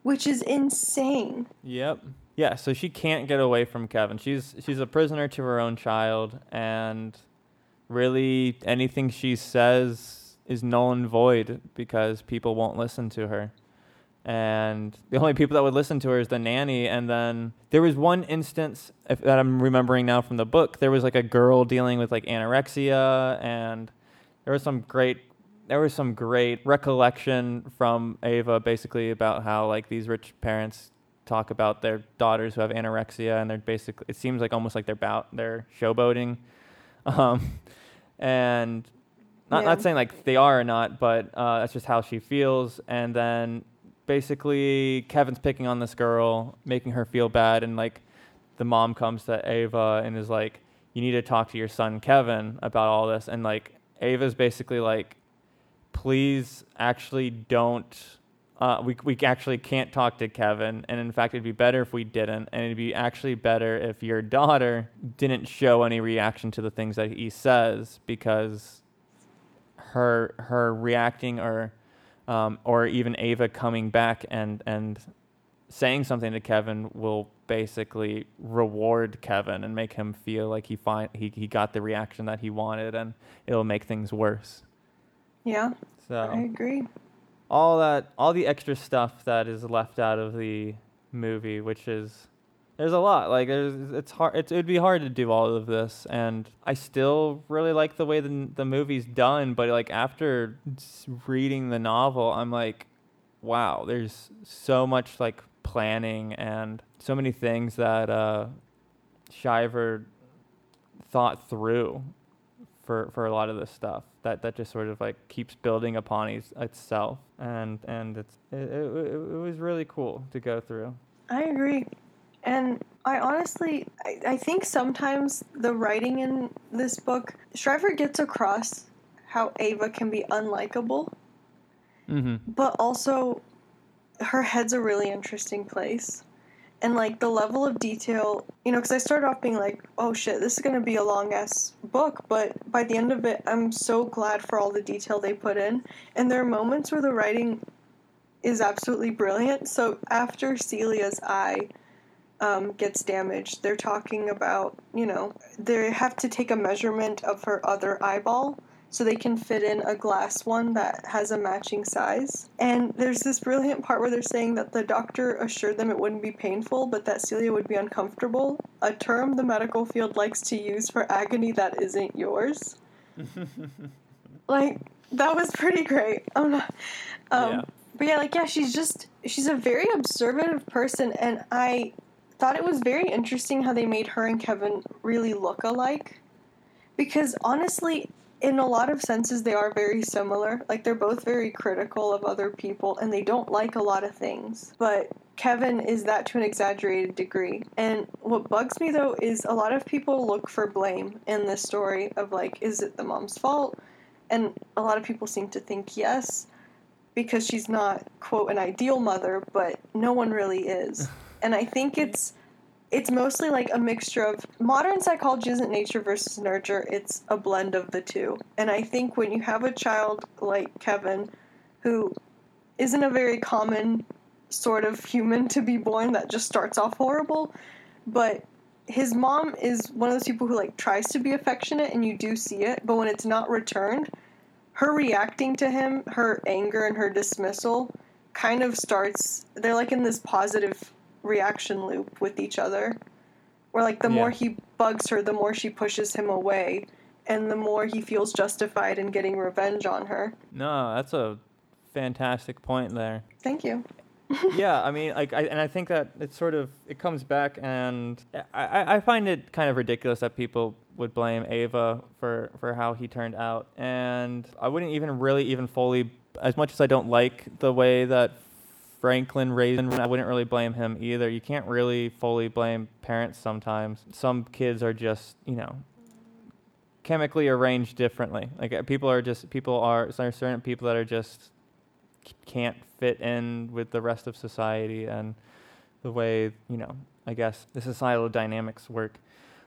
which is insane. Yep. Yeah, so she can't get away from Kevin. She's she's a prisoner to her own child and really anything she says is null and void because people won't listen to her. And the only people that would listen to her is the nanny and then there was one instance if, that I'm remembering now from the book. There was like a girl dealing with like anorexia and there was some great there was some great recollection from Ava basically about how like these rich parents talk about their daughters who have anorexia and they're basically it seems like almost like they're about they're showboating um and not Yeah. not saying like they are or not but uh that's just how she feels and then basically Kevin's picking on this girl making her feel bad and like the mom comes to Ava and is like you need to talk to your son Kevin about all this. And like Ava's basically like please actually don't uh, we, we actually can't talk to Kevin, and in fact, it'd be better if we didn't, and it'd be actually better if your daughter didn't show any reaction to the things that he says, because her her reacting or um, or even Ava coming back and and saying something to Kevin will basically reward Kevin and make him feel like he find he, he got the reaction that he wanted, and it'll make things worse. Yeah, So I agree. all that all the extra stuff that is left out of the movie which is there's a lot like there's it's hard it's, it'd be hard to do all of this and i still really like the way the, the movie's done but like after reading the novel i'm like wow there's so much like planning and so many things that uh Shriver thought through for for a lot of this stuff that that just sort of like keeps building upon es- itself and and it's it, it, it it was really cool to go through I agree. And I honestly, I, I think sometimes the writing in this book, Shriver gets across how Ava can be unlikable, mm-hmm but also her head's a really interesting place. And like the level of detail, you know, because I started off being like, oh shit, this is going to be a long ass book. But by the end of it, I'm so glad for all the detail they put in. And there are moments where the writing is absolutely brilliant. So after Celia's eye um, gets damaged, they're talking about, you know, they have to take a measurement of her other eyeball so they can fit in a glass one that has a matching size. And there's this brilliant part where they're saying that the doctor assured them it wouldn't be painful, but that Celia would be uncomfortable, a term the medical field likes to use for agony that isn't yours. like, that was pretty great. I'm not, um, Yeah. But yeah, like, yeah, she's just, she's a very observative person, and I thought it was very interesting how they made her and Kevin really look alike. Because honestly, in a lot of senses, they are very similar. Like, they're both very critical of other people and they don't like a lot of things. But Kevin is that to an exaggerated degree. And what bugs me though is a lot of people look for blame in this story of like, is it the mom's fault? And a lot of people seem to think yes, because she's not, quote, an ideal mother, but no one really is. And I think it's it's mostly like a mixture of modern psychology isn't nature versus nurture it's a blend of the two. And i think when you have a child like kevin who isn't a very common sort of human to be born that just starts off horrible but his mom is one of those people who like tries to be affectionate and you do see it but when it's not returned her reacting to him her anger and her dismissal kind of starts they're like in this positive reaction loop with each other. Where like the more he bugs her the more she pushes him away and the more he feels justified in getting revenge on her. No that's a fantastic point there. Thank you. Yeah, I mean, like, I, and I think that it sort of it comes back, and I, I I find it kind of ridiculous that people would blame Ava for for how he turned out, and I wouldn't even really even fully, as much as I don't like the way that Franklin raised. I wouldn't really blame him either. You can't really fully blame parents sometimes. Some kids are just, you know, chemically arranged differently. Like uh, people are just people are there are certain people that are just can't fit in with the rest of society and the way you know I guess the societal dynamics work.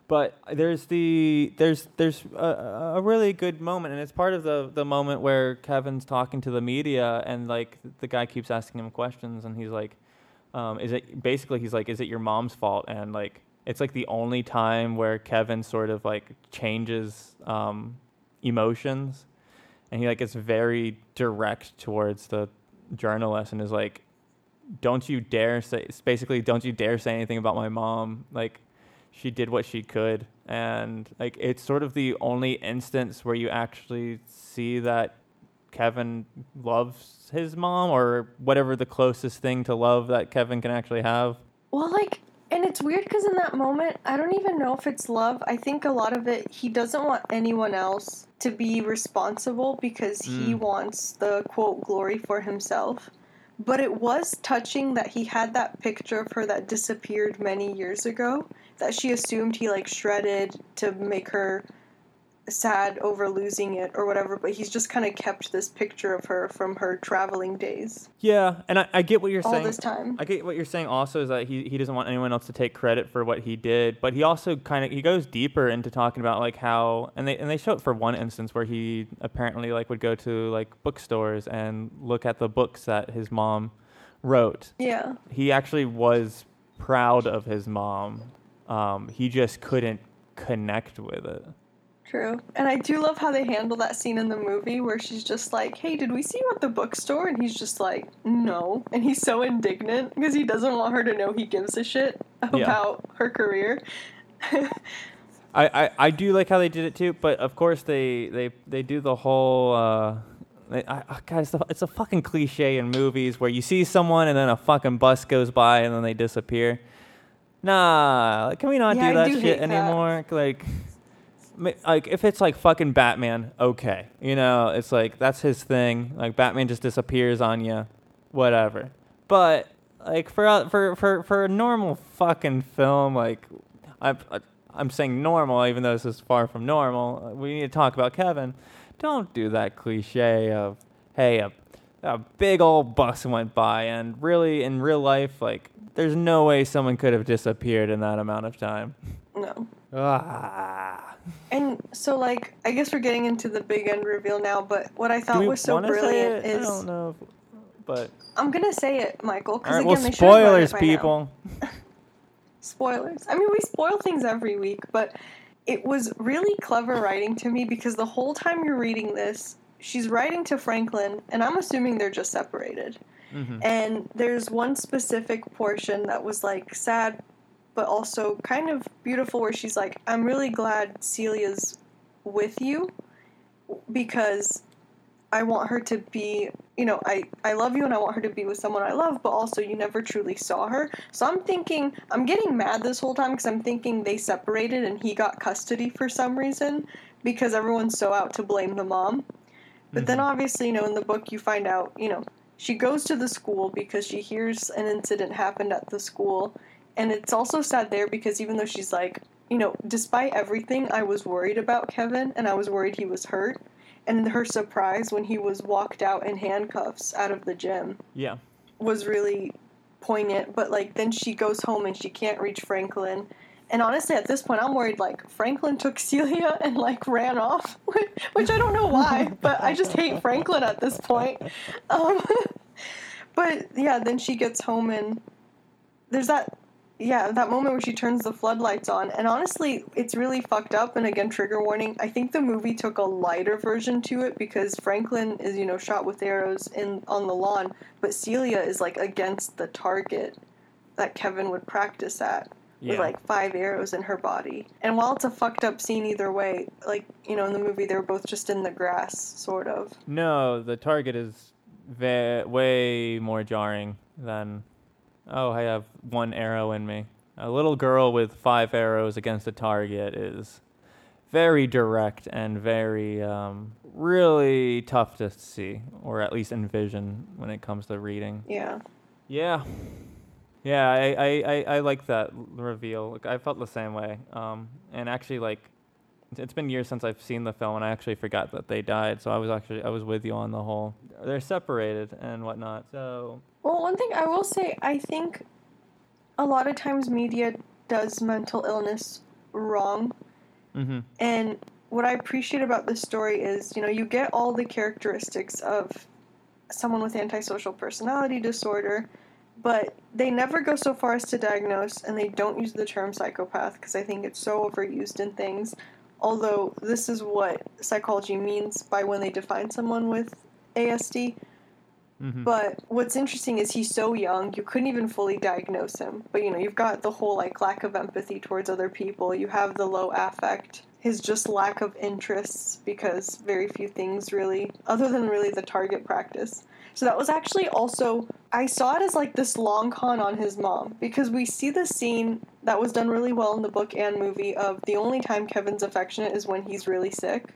But there's the there's there's a, a really good moment, and it's part of the the moment where Kevin's talking to the media, and like the guy keeps asking him questions, and he's like, um, "Is it basically?" He's like, "Is it your mom's fault?" And like it's like the only time where Kevin sort of like changes um, emotions, and he like gets very direct towards the journalist, and is like, "Don't you dare say." Basically, "Don't you dare say anything about my mom." Like she did what she could and like it's sort of the only instance where you actually see that Kevin loves his mom or whatever the closest thing to love that Kevin can actually have. Well, like, and it's weird because in that moment, I don't even know if it's love. I think a lot of it, he doesn't want anyone else to be responsible because he Mm. wants the quote glory for himself. But it was touching that he had that picture of her that disappeared many years ago that she assumed he like shredded to make her sad over losing it or whatever, but he's just kind of kept this picture of her from her traveling days Yeah, and I, I get what you're all saying. All this time. I get what you're saying also is that he, he doesn't want anyone else to take credit for what he did, but he also kind of he goes deeper into talking about like how and they and they show it for one instance where he apparently like would go to like bookstores and look at the books that his mom wrote. Yeah. He actually was proud of his mom. Um, he just couldn't connect with it. True. And I do love how they handle that scene in the movie where she's just like, hey, did we see you at the bookstore? And he's just like, no. And he's so indignant because he doesn't want her to know he gives a shit Yeah. about her career. I, I, I do like how they did it too, but of course they they, they do the whole. Uh, they, I, I, God, it's it's a fucking cliche in movies where you see someone and then a fucking bus goes by and then they disappear. Nah, like, can we not Yeah, I do that do shit hate that. anymore? Like, ma- like if it's like fucking Batman, okay, you know, it's like that's his thing. Like Batman just disappears on you, whatever. But like for a- for for for a normal fucking film, like I, I I'm saying normal, even though this is far from normal. uh, We need to talk about Kevin. Don't do that cliche of hey a a big old bus went by and really in real life like there's no way someone could have disappeared in that amount of time. No. Ah. And so, like, I guess we're getting into the big end reveal now, but what I thought was so brilliant it? I is. don't know, if- but I'm going to say it, Michael, because right. again, Well, they should have read it spoilers, people. spoilers. I mean, we spoil things every week, but it was really clever writing to me because the whole time you're reading this, she's writing to Franklin, and I'm assuming they're just separated. Mhm. And there's one specific portion that was like sad, but also kind of beautiful, where she's like, I'm really glad Celia's with you because I want her to be, you know, I, I love you and I want her to be with someone I love, but also you never truly saw her. So I'm thinking, I'm getting mad this whole time because I'm thinking they separated and he got custody for some reason because everyone's so out to blame the mom. But then obviously, you know, in the book you find out, you know, she goes to the school because she hears an incident happened at the school. And it's also sad there because even though she's like, you know, despite everything, I was worried about Kevin and I was worried he was hurt. And her surprise when he was walked out in handcuffs out of the gym Yeah. was really poignant. But like then she goes home and she can't reach Franklin. And honestly, at this point, I'm worried like Franklin took Celia and like ran off, which I don't know why, but I just hate Franklin at this point. Um, but yeah, then she gets home and there's that yeah that moment where she turns the floodlights on and honestly it's really fucked up and again trigger warning i think the movie took a lighter version to it because franklin is you know shot with arrows in on the lawn but celia is like against the target that kevin would practice at with like five arrows in her body and while it's a fucked up scene either way like you know in the movie they're both just in the grass sort of No, the target is ve- way more jarring than, oh, I have one arrow in me. A little girl with five arrows against a target is very direct and very, um, really tough to see, or at least envision when it comes to reading. yeah Yeah. Yeah, I, I, I, I like that reveal. Like, I felt the same way. Um, and actually, like, it's- been years since I've seen the film, and I actually forgot that they died. So I was actually I was with you on the whole. They're separated and whatnot. So Well, one thing I will say, I think a lot of times media does mental illness wrong. hmm And what I appreciate about this story is, you know, you get all the characteristics of someone with antisocial personality disorder, but they never go so far as to diagnose, and they don't use the term psychopath because I think it's so overused in things. Although this is what psychology means by when they define someone with ASD. hmm But what's interesting is he's so young, you couldn't even fully diagnose him. But you know, you've got the whole like lack of empathy towards other people, you have the low affect, his just lack of interests because very few things really other than really the target practice. So that was actually also I saw it as like this long con on his mom because we see the scene that was done really well in the book and movie of the only time Kevin's affectionate is when he's really sick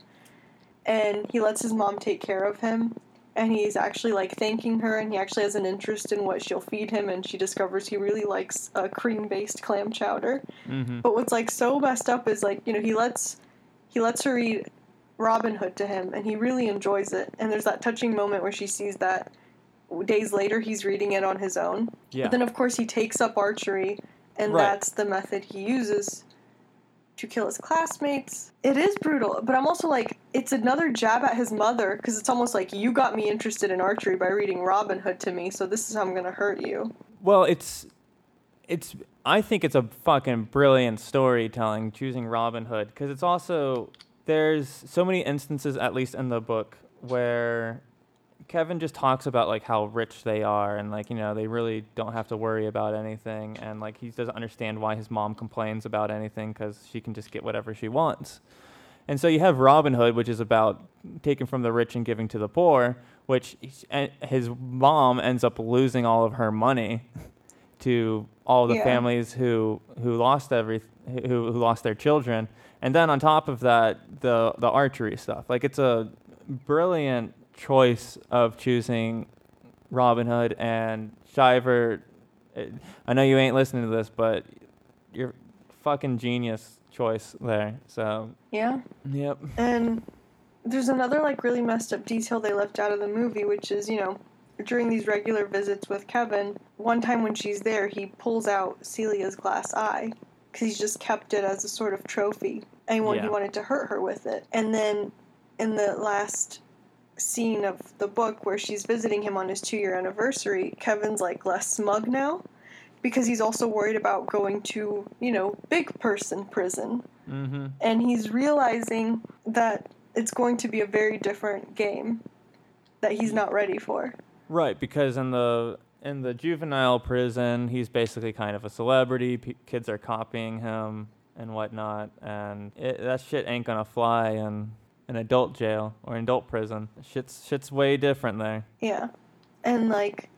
and he lets his mom take care of him and he's actually like thanking her and he actually has an interest in what she'll feed him and she discovers he really likes a cream based clam chowder. Hmm but what's like so messed up is like you know he lets he lets her read robin hood to him and he really enjoys it and there's that touching moment where she sees that days later he's reading it on his own Yeah. but then of course he takes up archery and Right. that's the method he uses to kill his classmates. It is brutal, but I'm also like, it's another jab at his mother because it's almost like you got me interested in archery by reading Robin Hood to me, so this is how I'm gonna hurt you. Well, it's it's I think it's a fucking brilliant storytelling choosing Robin Hood because it's also there's so many instances at least in the book where Kevin just talks about like how rich they are and like you know they really don't have to worry about anything and like he doesn't understand why his mom complains about anything because she can just get whatever she wants. And so you have Robin Hood, which is about taking from the rich and giving to the poor, which his mom ends up losing all of her money to all the Yeah. families who who lost every who who lost their children, and then on top of that, the the archery stuff. Like it's a brilliant choice of choosing Robin Hood and Shriver. I know you ain't listening to this, but you're fucking genius choice there. So Yeah. yep. And there's another like really messed up detail they left out of the movie, which is, you know, during these regular visits with Kevin, one time when she's there, he pulls out Celia's glass eye because he's just kept it as a sort of trophy. And when he Yeah. wanted to hurt her with it. And then in the last scene of the book where she's visiting him on his two year anniversary, Kevin's like less smug now because he's also worried about going to, you know, big person prison Mm-hmm. and he's realizing that it's going to be a very different game that he's not ready for. Right, because in the in the juvenile prison, he's basically kind of a celebrity. P- kids are copying him and whatnot, and it, that shit ain't gonna fly in an adult jail or an adult prison. Shit's shit's way different there. Yeah. And like,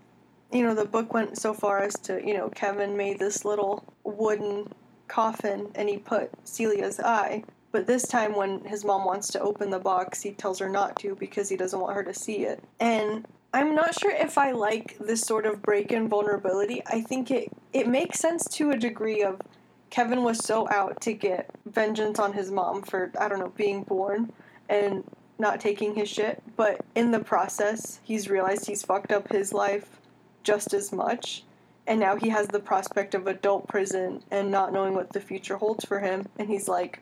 you know, the book went so far as to, you know, Kevin made this little wooden coffin and he put Celia's eye. But this time, when his mom wants to open the box, he tells her not to because he doesn't want her to see it. And I'm not sure if I like this sort of break in vulnerability. I think it, it makes sense to a degree of Kevin was so out to get vengeance on his mom for, I don't know, being born and not taking his shit. But in the process, he's realized he's fucked up his life just as much. And now he has the prospect of adult prison and not knowing what the future holds for him. And he's like,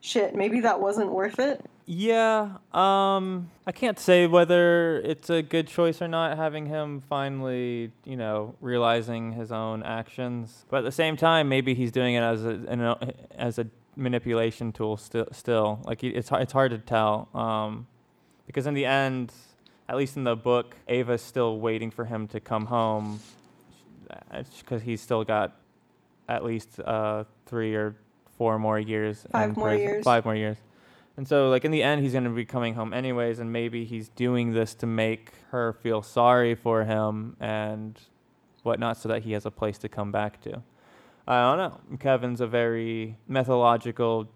shit, maybe that wasn't worth it. Yeah, um, I can't say whether it's a good choice or not having him finally, you know, realizing his own actions. But at the same time, maybe he's doing it as a as a manipulation tool. Still, still, like it's hard, it's hard to tell. Um, because in the end, at least in the book, Ava's still waiting for him to come home, because he's still got at least uh, three or four more years. Five more prison. years. Five more years. And so, like in the end, he's gonna be coming home anyways, and maybe he's doing this to make her feel sorry for him and whatnot, so that he has a place to come back to. I don't know. Kevin's a very methodological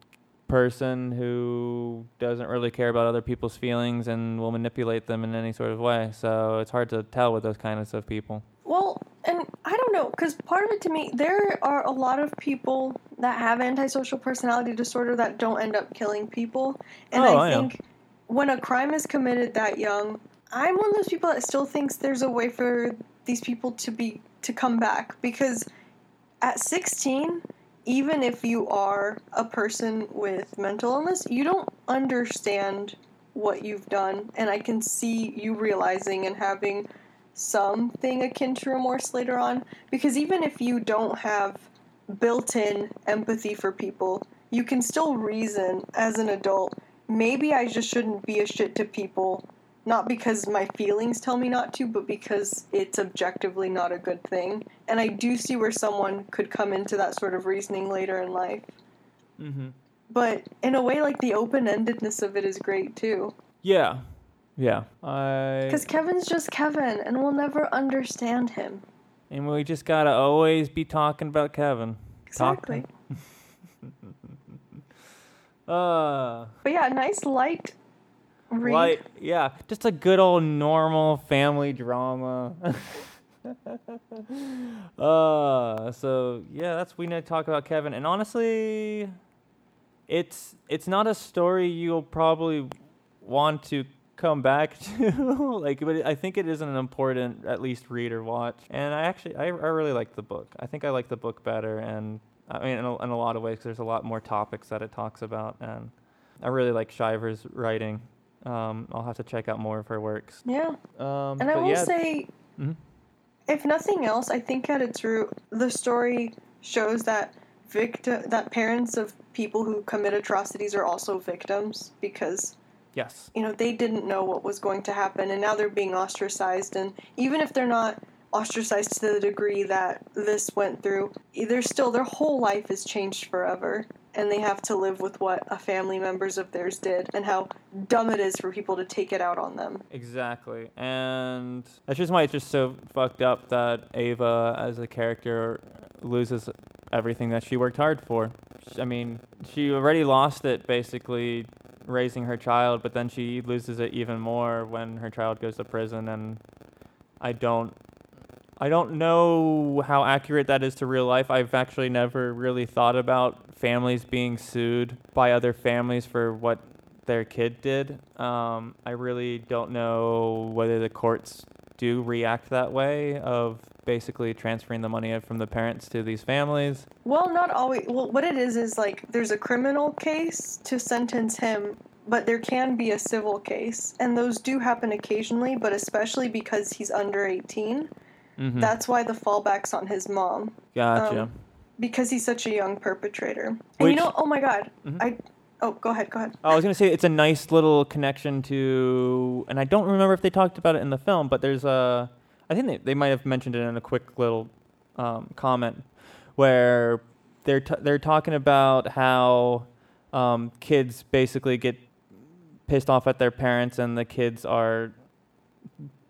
person who doesn't really care about other people's feelings and will manipulate them in any sort of way. So it's hard to tell with those kinds of people. Well, and I don't know, because part of it to me, there are a lot of people that have antisocial personality disorder that don't end up killing people. And Oh, I I think when a crime is committed that young, I'm one of those people that still thinks there's a way for these people to be to come back because at 16 even if you are a person with mental illness you don't understand what you've done. And i can see you realizing and having something akin to remorse later on. Because even if you don't have built-in empathy for people you can still reason as an adult. Maybe i just shouldn't be a shit to people not because my feelings tell me not to, but because it's objectively not a good thing. And I do see where someone could come into that sort of reasoning later in life. Mm-hmm. But in a way, like the open endedness of it is great too. Yeah, yeah. I Because Kevin's just Kevin, and we'll never understand him. and we just gotta always be talking about Kevin. Talk to- Exactly. Uh, But yeah, nice light read. Like, yeah, just a good old normal family drama. uh, so yeah, that's we need to talk about Kevin. And honestly, it's it's not a story you'll probably want to come back to. like, but I think it is an important, at least read or watch. And I actually, I, I really like the book. I think I like the book better, and I mean, in a, in a lot of ways, there's a lot more topics that it talks about, and I really like Shriver's writing. Um, I'll have to check out more of her works. Yeah. Um, And I will yeah, say, Mhm. if nothing else, I think at its root, the story shows that victim that parents of people who commit atrocities are also victims because yes, you know they didn't know what was going to happen and now they're being ostracized and even if they're not ostracized to the degree that this went through they're still their whole life is changed forever and they have to live with what a family members of theirs did and how dumb it is for people to take it out on them exactly. And that's just why it's just so fucked up that Ava, as a character, loses everything that she worked hard for. I mean, she already lost it basically raising her child, but then she loses it even more when her child goes to prison. And I don't. I don't know how accurate that is to real life. I've actually never really thought about families being sued by other families for what their kid did. Um, I really don't know whether the courts do react that way of basically transferring the money from the parents to these families. Well, not always. Well, what it is is like there's a criminal case to sentence him, but there can be a civil case, and those do happen occasionally, but especially because he's under 18. Mhm. That's why the fallback's on his mom gotcha. um, because he's such a young perpetrator. And you know, oh my god, Mhm. I. Oh, go ahead, go ahead. I was gonna say it's a nice little connection to, and I don't remember if they talked about it in the film, but there's a, I think they, they might have mentioned it in a quick little um, comment where they're t- they're talking about how um, kids basically get pissed off at their parents, and the kids are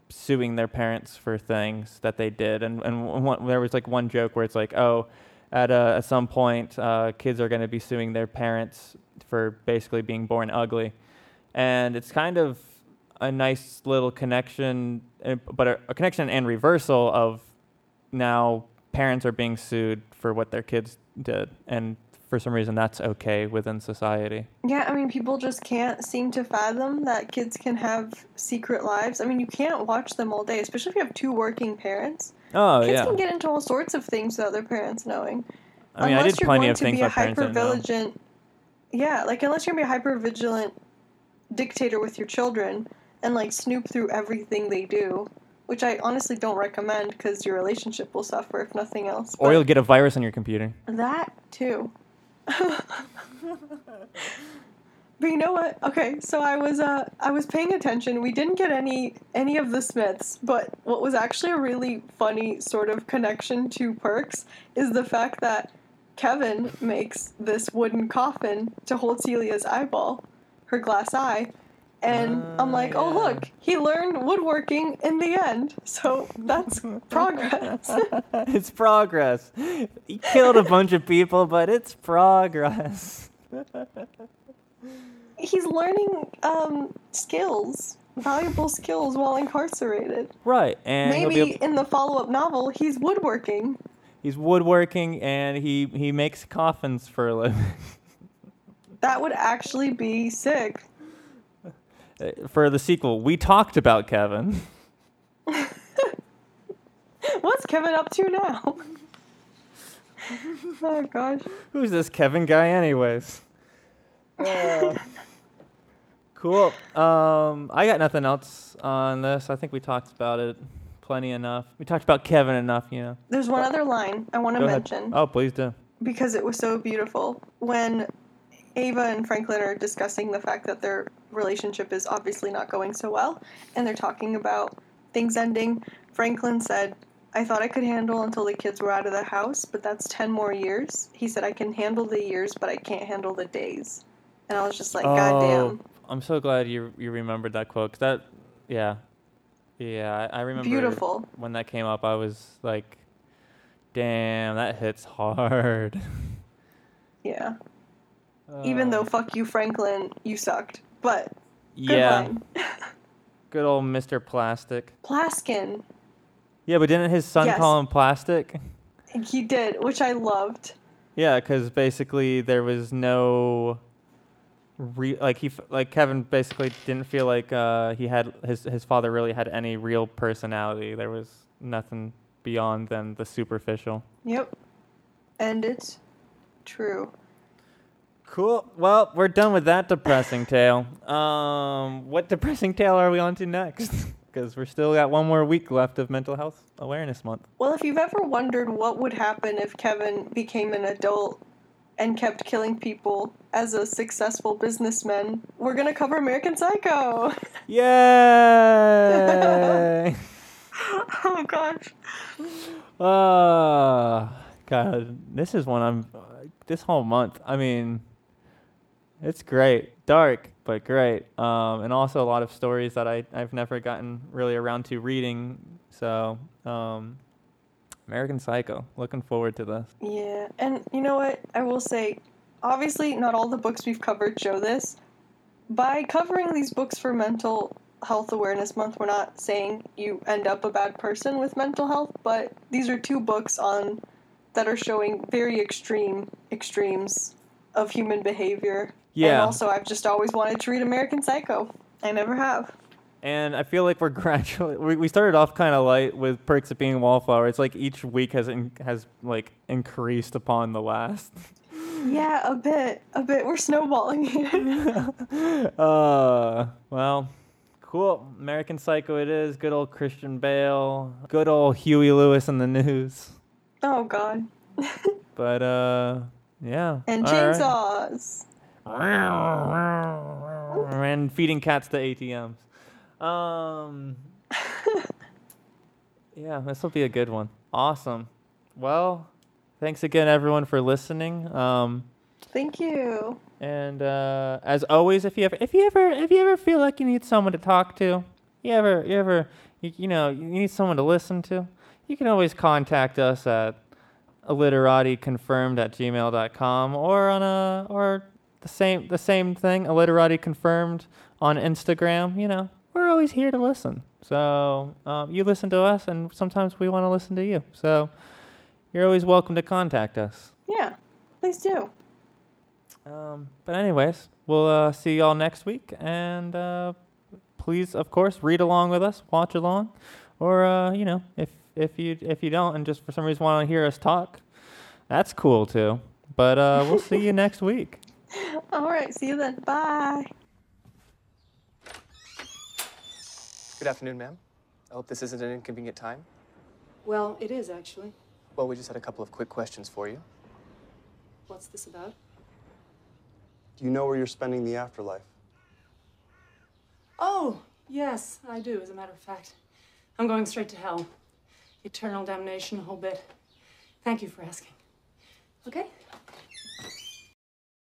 suing their parents for things that they did, and and one, there was like one joke where it's like, oh, at uh, at some point, uh, kids are going to be suing their parents for basically being born ugly, and it's kind of a nice little connection, but a, a connection and reversal of now parents are being sued for what their kids did, and for some reason that's okay within society. Yeah, I mean, people just can't seem to fathom that kids can have secret lives. I mean, you can't watch them all day, especially if you have two working parents. Oh Kids yeah, can get into all sorts of things without their parents knowing. I mean I unless did you're plenty going of to things be a my parents hyper didn't know. vigilant. Yeah, like unless you're gonna be a hyper vigilant dictator with your children and like snoop through everything they do, which I honestly don't recommend because your relationship will suffer if nothing else. Or you'll get a virus on your computer. that too. But you know what? Okay, so I was uh I was paying attention. We didn't get any any of the Smiths, but what was actually a really funny sort of connection to Perks is the fact that Kevin makes this wooden coffin to hold Celia's eyeball, her glass eye. And Ah, I'm like, oh look, he learned woodworking in the end. So that's progress. it's progress. He killed a bunch of people, but it's progress. He's learning um, skills. valuable skills while incarcerated. Right, and Maybe able- in the follow-up novel, he's woodworking. he's woodworking and he he makes coffins for a living. That would actually be sick. for the sequel, we talked about Kevin. What's Kevin up to now? oh gosh. Who's this Kevin guy, anyways? Uh, cool. Um, I got nothing else on this. I think we talked about it plenty enough. We talked about Kevin enough, you know. There's one other line I want to Go ahead. mention Oh, please do. because it was so beautiful. When Ava and Franklin are discussing the fact that their relationship is obviously not going so well, and they're talking about things ending, Franklin said, I thought I could handle until the kids were out of the house, but that's 10 more years. He said, I can handle the years, but I can't handle the days. And I was just like, God damn. I'm so glad you you remembered that quote. that, yeah, yeah. I, I remember Beautiful. when that came up. I was like, damn, that hits hard. Yeah. Uh. Even though, fuck you, Franklin, you sucked. But, good yeah, line. good old Mr. Plastic. Plaskett. Yeah, but didn't his son Yes. call him Plastic? He did, which I loved. Yeah, because basically there was no, re- like he f- like Kevin basically didn't feel like uh, he had his his father really had any real personality. There was nothing beyond than the superficial. Yep. And it's true. Cool. Well, we're done with that depressing tale. Um, what depressing tale are we on to next? Because we're still got one more week left of Mental Health Awareness Month. Well, if you've ever wondered what would happen if Kevin became an adult and kept killing people as a successful businessman, we're going to cover American Psycho. Yay! oh, gosh. Uh, God, this is one I'm. Uh, this whole month, I mean, it's great, dark but great, um, and also a lot of stories that I I've never gotten really around to reading. So, um, American Psycho. Looking forward to this. Yeah, and you know what? I will say, obviously, not all the books we've covered show this. By covering these books for Mental Health Awareness Month, we're not saying you end up a bad person with mental health, but these are two books on that are showing very extreme extremes of human behavior. And Yeah. also, I've just always wanted to read American Psycho. I never have. And I feel like we're gradually. We, we started off kind of light with Perks of Being a Wallflower. It's like each week has in, has like increased upon the last. Yeah, a bit, a bit. We're snowballing here. uh, well, cool. American Psycho it is. Good old Christian Bale. Good old Huey Lewis and the News. oh God. But uh, yeah. And all right. chainsaws. and feeding cats to ATMs. Um, yeah, this will be a good one. Awesome. Well, thanks again, everyone, for listening. Um, Thank you. and uh, as always, if you ever, if you ever, if you ever feel like you need someone to talk to, you ever, you ever, you, you know, you need someone to listen to, you can always contact us at illiteraticonfirmed at gmail.com or on a or the same the same thing illiterati confirmed on instagram you know we're always here to listen so um, you listen to us and sometimes we want to listen to you so you're always welcome to contact us Yeah, please do. um, but anyways we'll uh, see y'all next week and uh, please of course read along with us watch along or uh, you know if if you if you don't and just for some reason want to hear us talk that's cool too but uh, we'll see you next week All right, see you then. Bye. Good afternoon, ma'am. I hope this isn't an inconvenient time. Well, it is actually. Well, we just had a couple of quick questions for you. What's this about? Do you know where you're spending the afterlife? Oh, yes, I do, as a matter of fact. I'm going straight to hell. Eternal damnation, a whole bit. Thank you for asking. Okay?